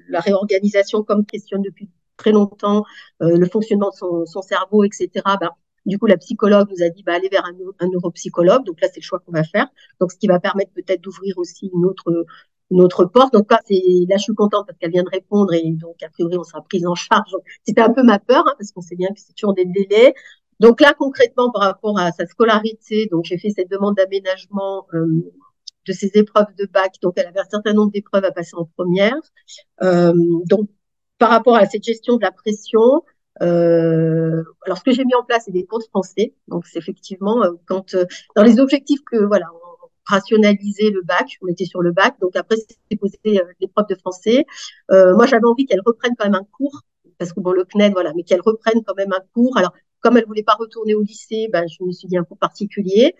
la réorganisation, comme questionne depuis très longtemps, le fonctionnement de son, son cerveau, etc. Bah, du coup, la psychologue nous a dit, bah, aller vers un, un neuropsychologue. Donc là, c'est le choix qu'on va faire. Donc, ce qui va permettre peut-être d'ouvrir aussi une autre, une porte. Donc là, là, je suis contente parce qu'elle vient de répondre et donc, a priori, on sera prise en charge. C'était un peu ma peur, hein, parce qu'on sait bien que c'est toujours des délais. Donc là, concrètement, par rapport à sa scolarité, donc j'ai fait cette demande d'aménagement euh, de ses épreuves de bac. Donc, elle avait un certain nombre d'épreuves à passer en première. Euh, donc, par rapport à cette gestion de la pression, euh, alors, ce que j'ai mis en place, c'est des cours français. Donc, c'est effectivement euh, quand dans les objectifs que voilà, on rationalisait le bac, on était sur le bac. Donc après, c'est posé l'épreuve de français. moi, j'avais envie qu'elle reprenne quand même un cours parce que bon, le CNED, voilà, mais qu'elle reprenne quand même un cours. Alors, comme elle voulait pas retourner au lycée, ben, je me suis dit un cours particulier.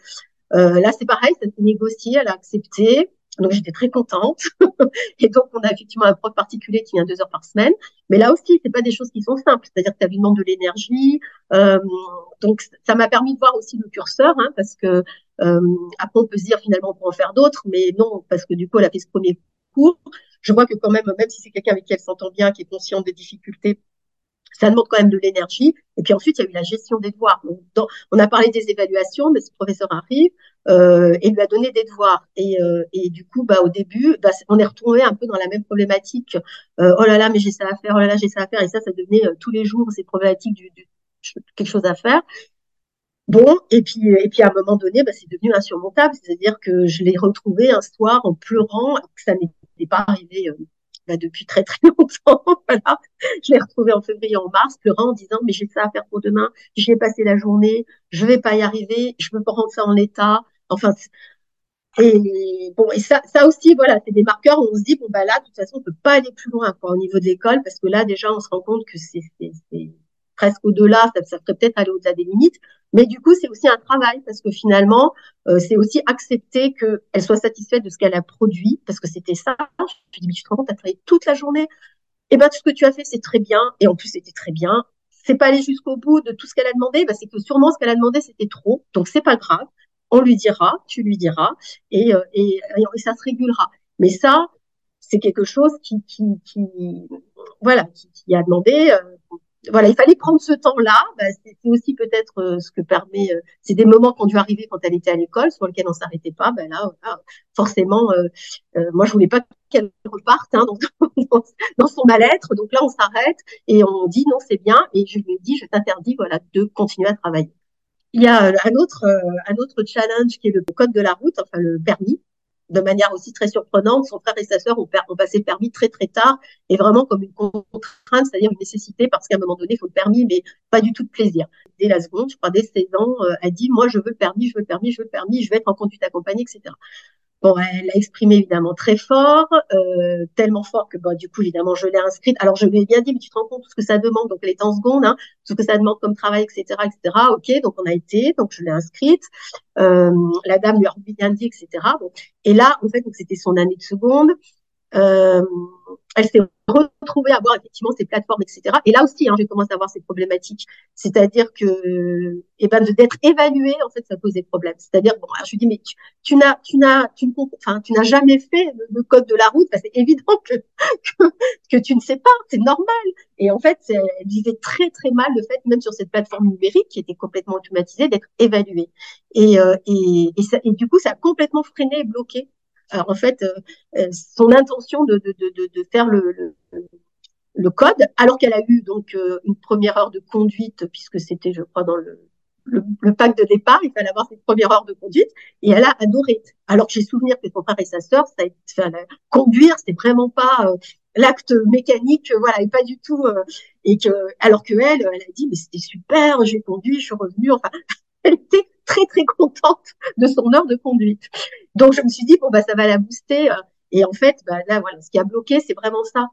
Euh, là, c'est pareil, ça s'est négocié, elle a accepté. Donc j'étais très contente. et donc on a effectivement un prof particulier qui vient deux heures par semaine. Mais là aussi, c'est pas des choses qui sont simples. C'est-à-dire que as lui de l'énergie. Euh, donc ça m'a permis de voir aussi le curseur, hein, parce que euh, après on peut se dire finalement on peut en faire d'autres, mais non, parce que du coup elle a fait ce premier cours. Je vois que quand même, même si c'est quelqu'un avec qui elle s'entend bien, qui est conscient des difficultés, ça demande quand même de l'énergie. Et puis ensuite, il y a eu la gestion des devoirs. Donc, on a parlé des évaluations, mais ce professeur arrive euh, et lui a donné des devoirs. Et, euh, et du coup, bah, au début, bah, on est retrouvé un peu dans la même problématique. Euh, oh là là, mais j'ai ça à faire, oh là là, j'ai ça à faire. Et ça, ça devenait euh, tous les jours ces problématiques du, du, quelque chose à faire. Bon, et puis, et puis à un moment donné, bah, c'est devenu insurmontable. C'est-à-dire que je l'ai retrouvé un soir en pleurant, que ça n'était pas arrivé euh, bah, depuis très très longtemps. voilà. Je l'ai retrouvé en février, en mars, pleurant en disant mais j'ai ça à faire pour demain, j'y ai passé la journée, je vais pas y arriver, je peux pas rendre ça en état. Enfin, et bon, et ça, ça aussi, voilà, c'est des marqueurs où on se dit bon bah là, de toute façon, on peut pas aller plus loin quoi, au niveau de l'école parce que là déjà, on se rend compte que c'est presque au-delà, ça, ça peut-être aller au-delà des limites. Mais du coup, c'est aussi un travail parce que finalement, euh, c'est aussi accepter qu'elle soit satisfaite de ce qu'elle a produit parce que c'était ça. Je dis, mais tu te rends compte, as travaillé toute la journée. Eh ben, tout ce que tu as fait, c'est très bien. Et en plus, c'était très bien. C'est pas aller jusqu'au bout de tout ce qu'elle a demandé. Ben, c'est que sûrement ce qu'elle a demandé, c'était trop. Donc, c'est pas grave. On lui dira, tu lui diras, et, euh, et, et ça se régulera. Mais ça, c'est quelque chose qui, qui, qui voilà, qui, qui a demandé. Euh, voilà, il fallait prendre ce temps-là. Bah, c'est aussi peut-être euh, ce que permet. Euh, c'est des moments qui ont dû arriver quand elle était à l'école, sur lesquels on s'arrêtait pas. Ben là, forcément, euh, moi je voulais pas qu'elle reparte hein, dans, son mal-être. Donc là, on s'arrête et on dit non, c'est bien. Et je lui dit, je t'interdis, voilà, de continuer à travailler. Il y a un autre, un autre challenge qui est le code de la route, enfin le permis de manière aussi très surprenante, son frère et sa sœur ont, passé le permis très très tard et vraiment comme une contrainte, c'est-à-dire une nécessité parce qu'à un moment donné, il faut le permis, mais pas du tout de plaisir. Dès la seconde, je crois, dès 16 ans, euh, a dit, moi, je veux le permis, je veux le permis, je veux le permis, je veux être en conduite accompagnée, etc. Bon, elle a exprimé évidemment très fort, euh, tellement fort que bah, du coup, évidemment, je l'ai inscrite. Alors, je lui ai bien dit, mais tu te rends compte tout ce que ça demande, donc elle est en seconde, hein, tout ce que ça demande comme travail, etc., etc. Ok, donc on a été, donc je l'ai inscrite. Euh, la dame lui a bien dit, etc. Bon. Et là, en fait, donc c'était son année de seconde. Euh, elle s'est retrouvée à voir effectivement ces plateformes, etc. Et là aussi, hein, j'ai commencé à voir ces problématiques. C'est-à-dire que, eh ben, d'être évaluée, en fait, ça posait problème. C'est-à-dire, bon, je lui dis, mais tu, tu n'as, tu n'as, tu, enfin, tu n'as jamais fait le, code de la route. c'est évident que, que, que, tu ne sais pas. C'est normal. Et en fait, elle vivait très, très mal le fait, même sur cette plateforme numérique qui était complètement automatisée, d'être évaluée. Et, euh, et, et, ça, et du coup, ça a complètement freiné et bloqué en fait, euh, euh, son intention de, de, de, de faire le, le, le, code, alors qu'elle a eu donc euh, une première heure de conduite, puisque c'était, je crois, dans le, le, le, pack de départ, il fallait avoir cette première heure de conduite, et elle a adoré. Alors que j'ai souvenir que son frère et sa sœur, ça a enfin, conduire, c'est vraiment pas l'acte mécanique, voilà, et pas du tout. et que, alors que elle, elle a dit, mais c'était super, j'ai conduit, je suis revenue. Enfin, elle était très très contente de son heure de conduite. Donc je me suis dit bon bah ça va la booster. Euh, et en fait, bah, là voilà, ce qui a bloqué, c'est vraiment ça,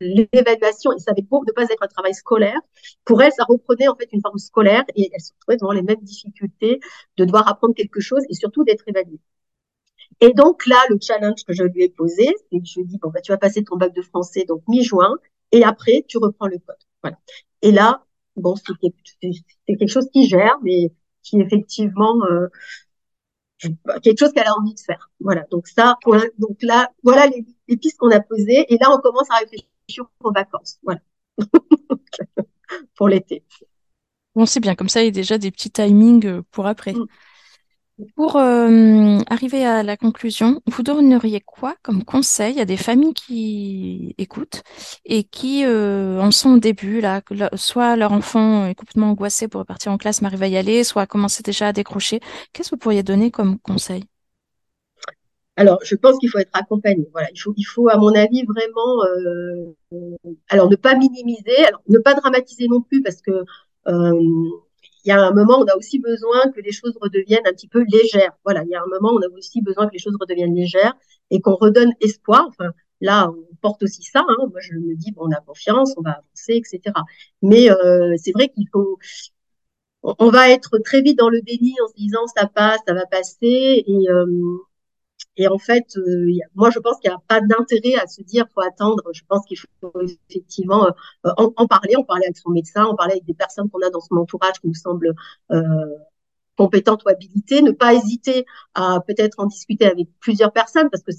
l'évaluation. Et ça avait beau ne pas être un travail scolaire. Pour elle, ça reprenait en fait une forme scolaire et elle se trouvait devant les mêmes difficultés de devoir apprendre quelque chose et surtout d'être évaluée. Et donc là, le challenge que je lui ai posé, c'est que je lui ai dit bon bah tu vas passer ton bac de français donc mi-juin et après tu reprends le code. Voilà. Et là, bon, c'est quelque chose qui gère, mais qui effectivement euh, quelque chose qu'elle a envie de faire. Voilà. Donc ça, donc là, voilà les, les pistes qu'on a posées. Et là, on commence à réfléchir aux vacances. Voilà. pour l'été. Bon, c'est bien. Comme ça, il y a déjà des petits timings euh, pour après. Mm. Pour euh, arriver à la conclusion, vous donneriez quoi comme conseil à des familles qui écoutent et qui euh, en sont au début, là, soit leur enfant est complètement angoissé pour repartir en classe, mais arrive à y aller, soit a commencé déjà à décrocher. Qu'est-ce que vous pourriez donner comme conseil? Alors, je pense qu'il faut être accompagné. Voilà, il faut, il faut, à mon avis, vraiment, euh, alors ne pas minimiser, alors ne pas dramatiser non plus, parce que il y a un moment, on a aussi besoin que les choses redeviennent un petit peu légères. Voilà, il y a un moment, on a aussi besoin que les choses redeviennent légères et qu'on redonne espoir. Enfin, là, on porte aussi ça. Hein. Moi, je me dis, bon, on a confiance, on va avancer, etc. Mais euh, c'est vrai qu'il faut, on va être très vite dans le déni en se disant, ça passe, ça va passer, et euh, et en fait, euh, moi, je pense qu'il n'y a pas d'intérêt à se dire faut attendre. Je pense qu'il faut effectivement euh, en, parler, en parler avec son médecin, en parler avec des personnes qu'on a dans son entourage qui nous semblent euh, compétentes ou habilitées. Ne pas hésiter à peut-être en discuter avec plusieurs personnes parce que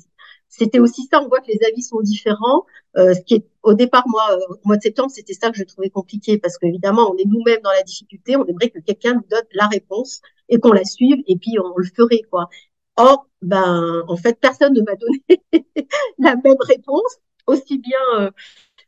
c'était aussi ça. On voit que les avis sont différents. Euh, ce qui est au départ, moi, au mois de septembre, c'était ça que je trouvais compliqué parce qu'évidemment, on est nous-mêmes dans la difficulté. On aimerait que quelqu'un nous donne la réponse et qu'on la suive et puis on le ferait quoi. Or, ben, en fait, personne ne m'a donné la même réponse, aussi bien euh,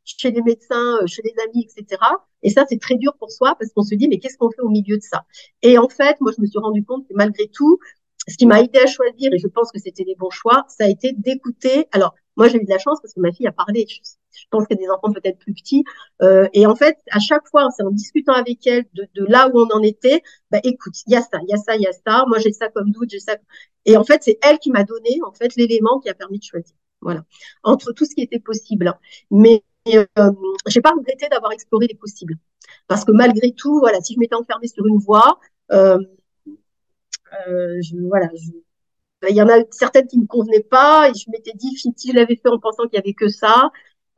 chez les médecins, euh, chez les amis, etc. Et ça, c'est très dur pour soi parce qu'on se dit, mais qu'est-ce qu'on fait au milieu de ça? Et en fait, moi, je me suis rendu compte que malgré tout, ce qui m'a aidé à choisir, et je pense que c'était les bons choix, ça a été d'écouter. Alors, moi, j'ai eu de la chance parce que ma fille a parlé. Je, pense qu'il y a des enfants peut-être plus petits. Euh, et en fait, à chaque fois, c'est en discutant avec elle de, de, là où on en était, bah, écoute, il y a ça, il y a ça, il y a ça. Moi, j'ai ça comme doute, j'ai ça. Et en fait, c'est elle qui m'a donné, en fait, l'élément qui a permis de choisir. Voilà. Entre tout ce qui était possible. Mais euh, j'ai pas regretté d'avoir exploré les possibles. Parce que malgré tout, voilà, si je m'étais enfermée sur une voie, euh, euh, je, voilà, il y en a certaines qui ne me convenaient pas et je m'étais dit si je l'avais fait en pensant qu'il y avait que ça,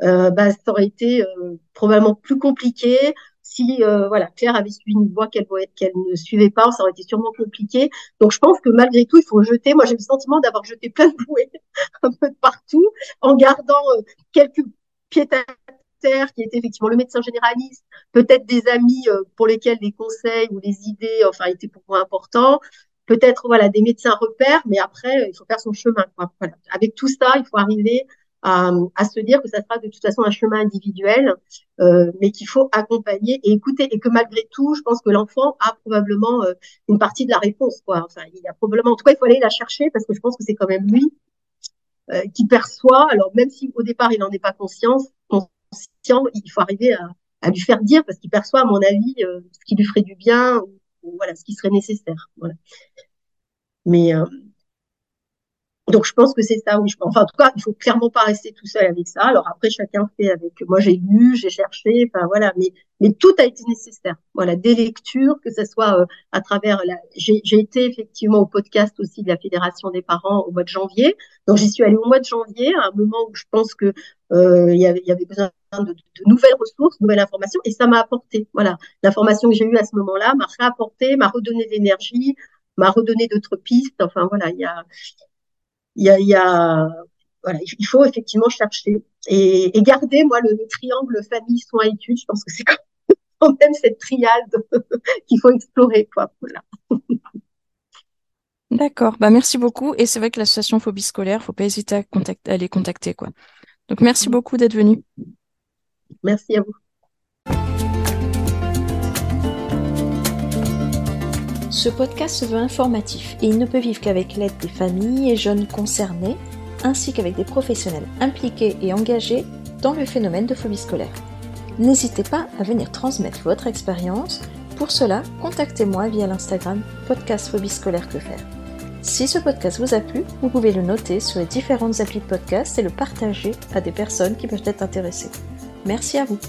euh, bah, ça aurait été euh, probablement plus compliqué. Si euh, voilà Claire avait suivi une voie qu'elle qu'elle ne suivait pas, ça aurait été sûrement compliqué. Donc je pense que malgré tout, il faut jeter. Moi, j'ai le sentiment d'avoir jeté plein de bouées un peu de partout, en gardant quelques pieds à terre qui étaient effectivement le médecin généraliste, peut-être des amis pour lesquels les conseils ou les idées, enfin, étaient pour moi importants peut-être voilà des médecins repères, mais après il faut faire son chemin. Quoi. Voilà. Avec tout ça, il faut arriver à, à, se dire que ça sera de toute façon un chemin individuel, euh, mais qu'il faut accompagner et écouter, et que malgré tout, je pense que l'enfant a probablement euh, une partie de la réponse. Quoi. Enfin, il a probablement, en tout cas, il faut aller la chercher parce que je pense que c'est quand même lui euh, qui perçoit. Alors même si au départ il n'en est pas conscience, conscient, il faut arriver à, à lui faire dire parce qu'il perçoit, à mon avis, euh, ce qui lui ferait du bien voilà ce qui serait nécessaire. Voilà. Mais euh, donc je pense que c'est ça, oui. Je, enfin, en tout cas, il faut clairement pas rester tout seul avec ça. Alors après, chacun fait avec. Moi, j'ai lu, j'ai cherché, enfin voilà. Mais mais tout a été nécessaire. Voilà, des lectures, que ce soit euh, à travers la. J'ai été effectivement au podcast aussi de la Fédération des parents au mois de janvier. Donc j'y suis allée au mois de janvier, à un moment où je pense que euh, il y, avait, besoin de, de, nouvelles ressources, de nouvelles informations, et ça m'a apporté. Voilà, l'information que j'ai eue à ce moment-là m'a réapporté, m'a redonné de l'énergie, m'a redonné d'autres pistes. Enfin voilà, il y a y a, y a voilà, il faut effectivement chercher et, et garder, moi, le, triangle famille, soins, études. Je pense que c'est quand même cette triade qu'il faut explorer, quoi. Voilà. D'accord, bah merci beaucoup. Et c'est vrai que l'association Phobie scolaire, faut pas hésiter à, contacter, à les contacter, quoi. Donc merci beaucoup d'être venu. Merci à vous. Ce podcast se veut informatif et il ne peut vivre qu'avec l'aide des familles et jeunes concernés, ainsi qu'avec des professionnels impliqués et engagés dans le phénomène de phobie scolaire. N'hésitez pas à venir transmettre votre expérience. Pour cela, contactez-moi via l'Instagram podcast phobie scolaire que faire. Si ce podcast vous a plu, vous pouvez le noter sur les différentes applis de podcast et le partager à des personnes qui peuvent être intéressées. Merci à vous.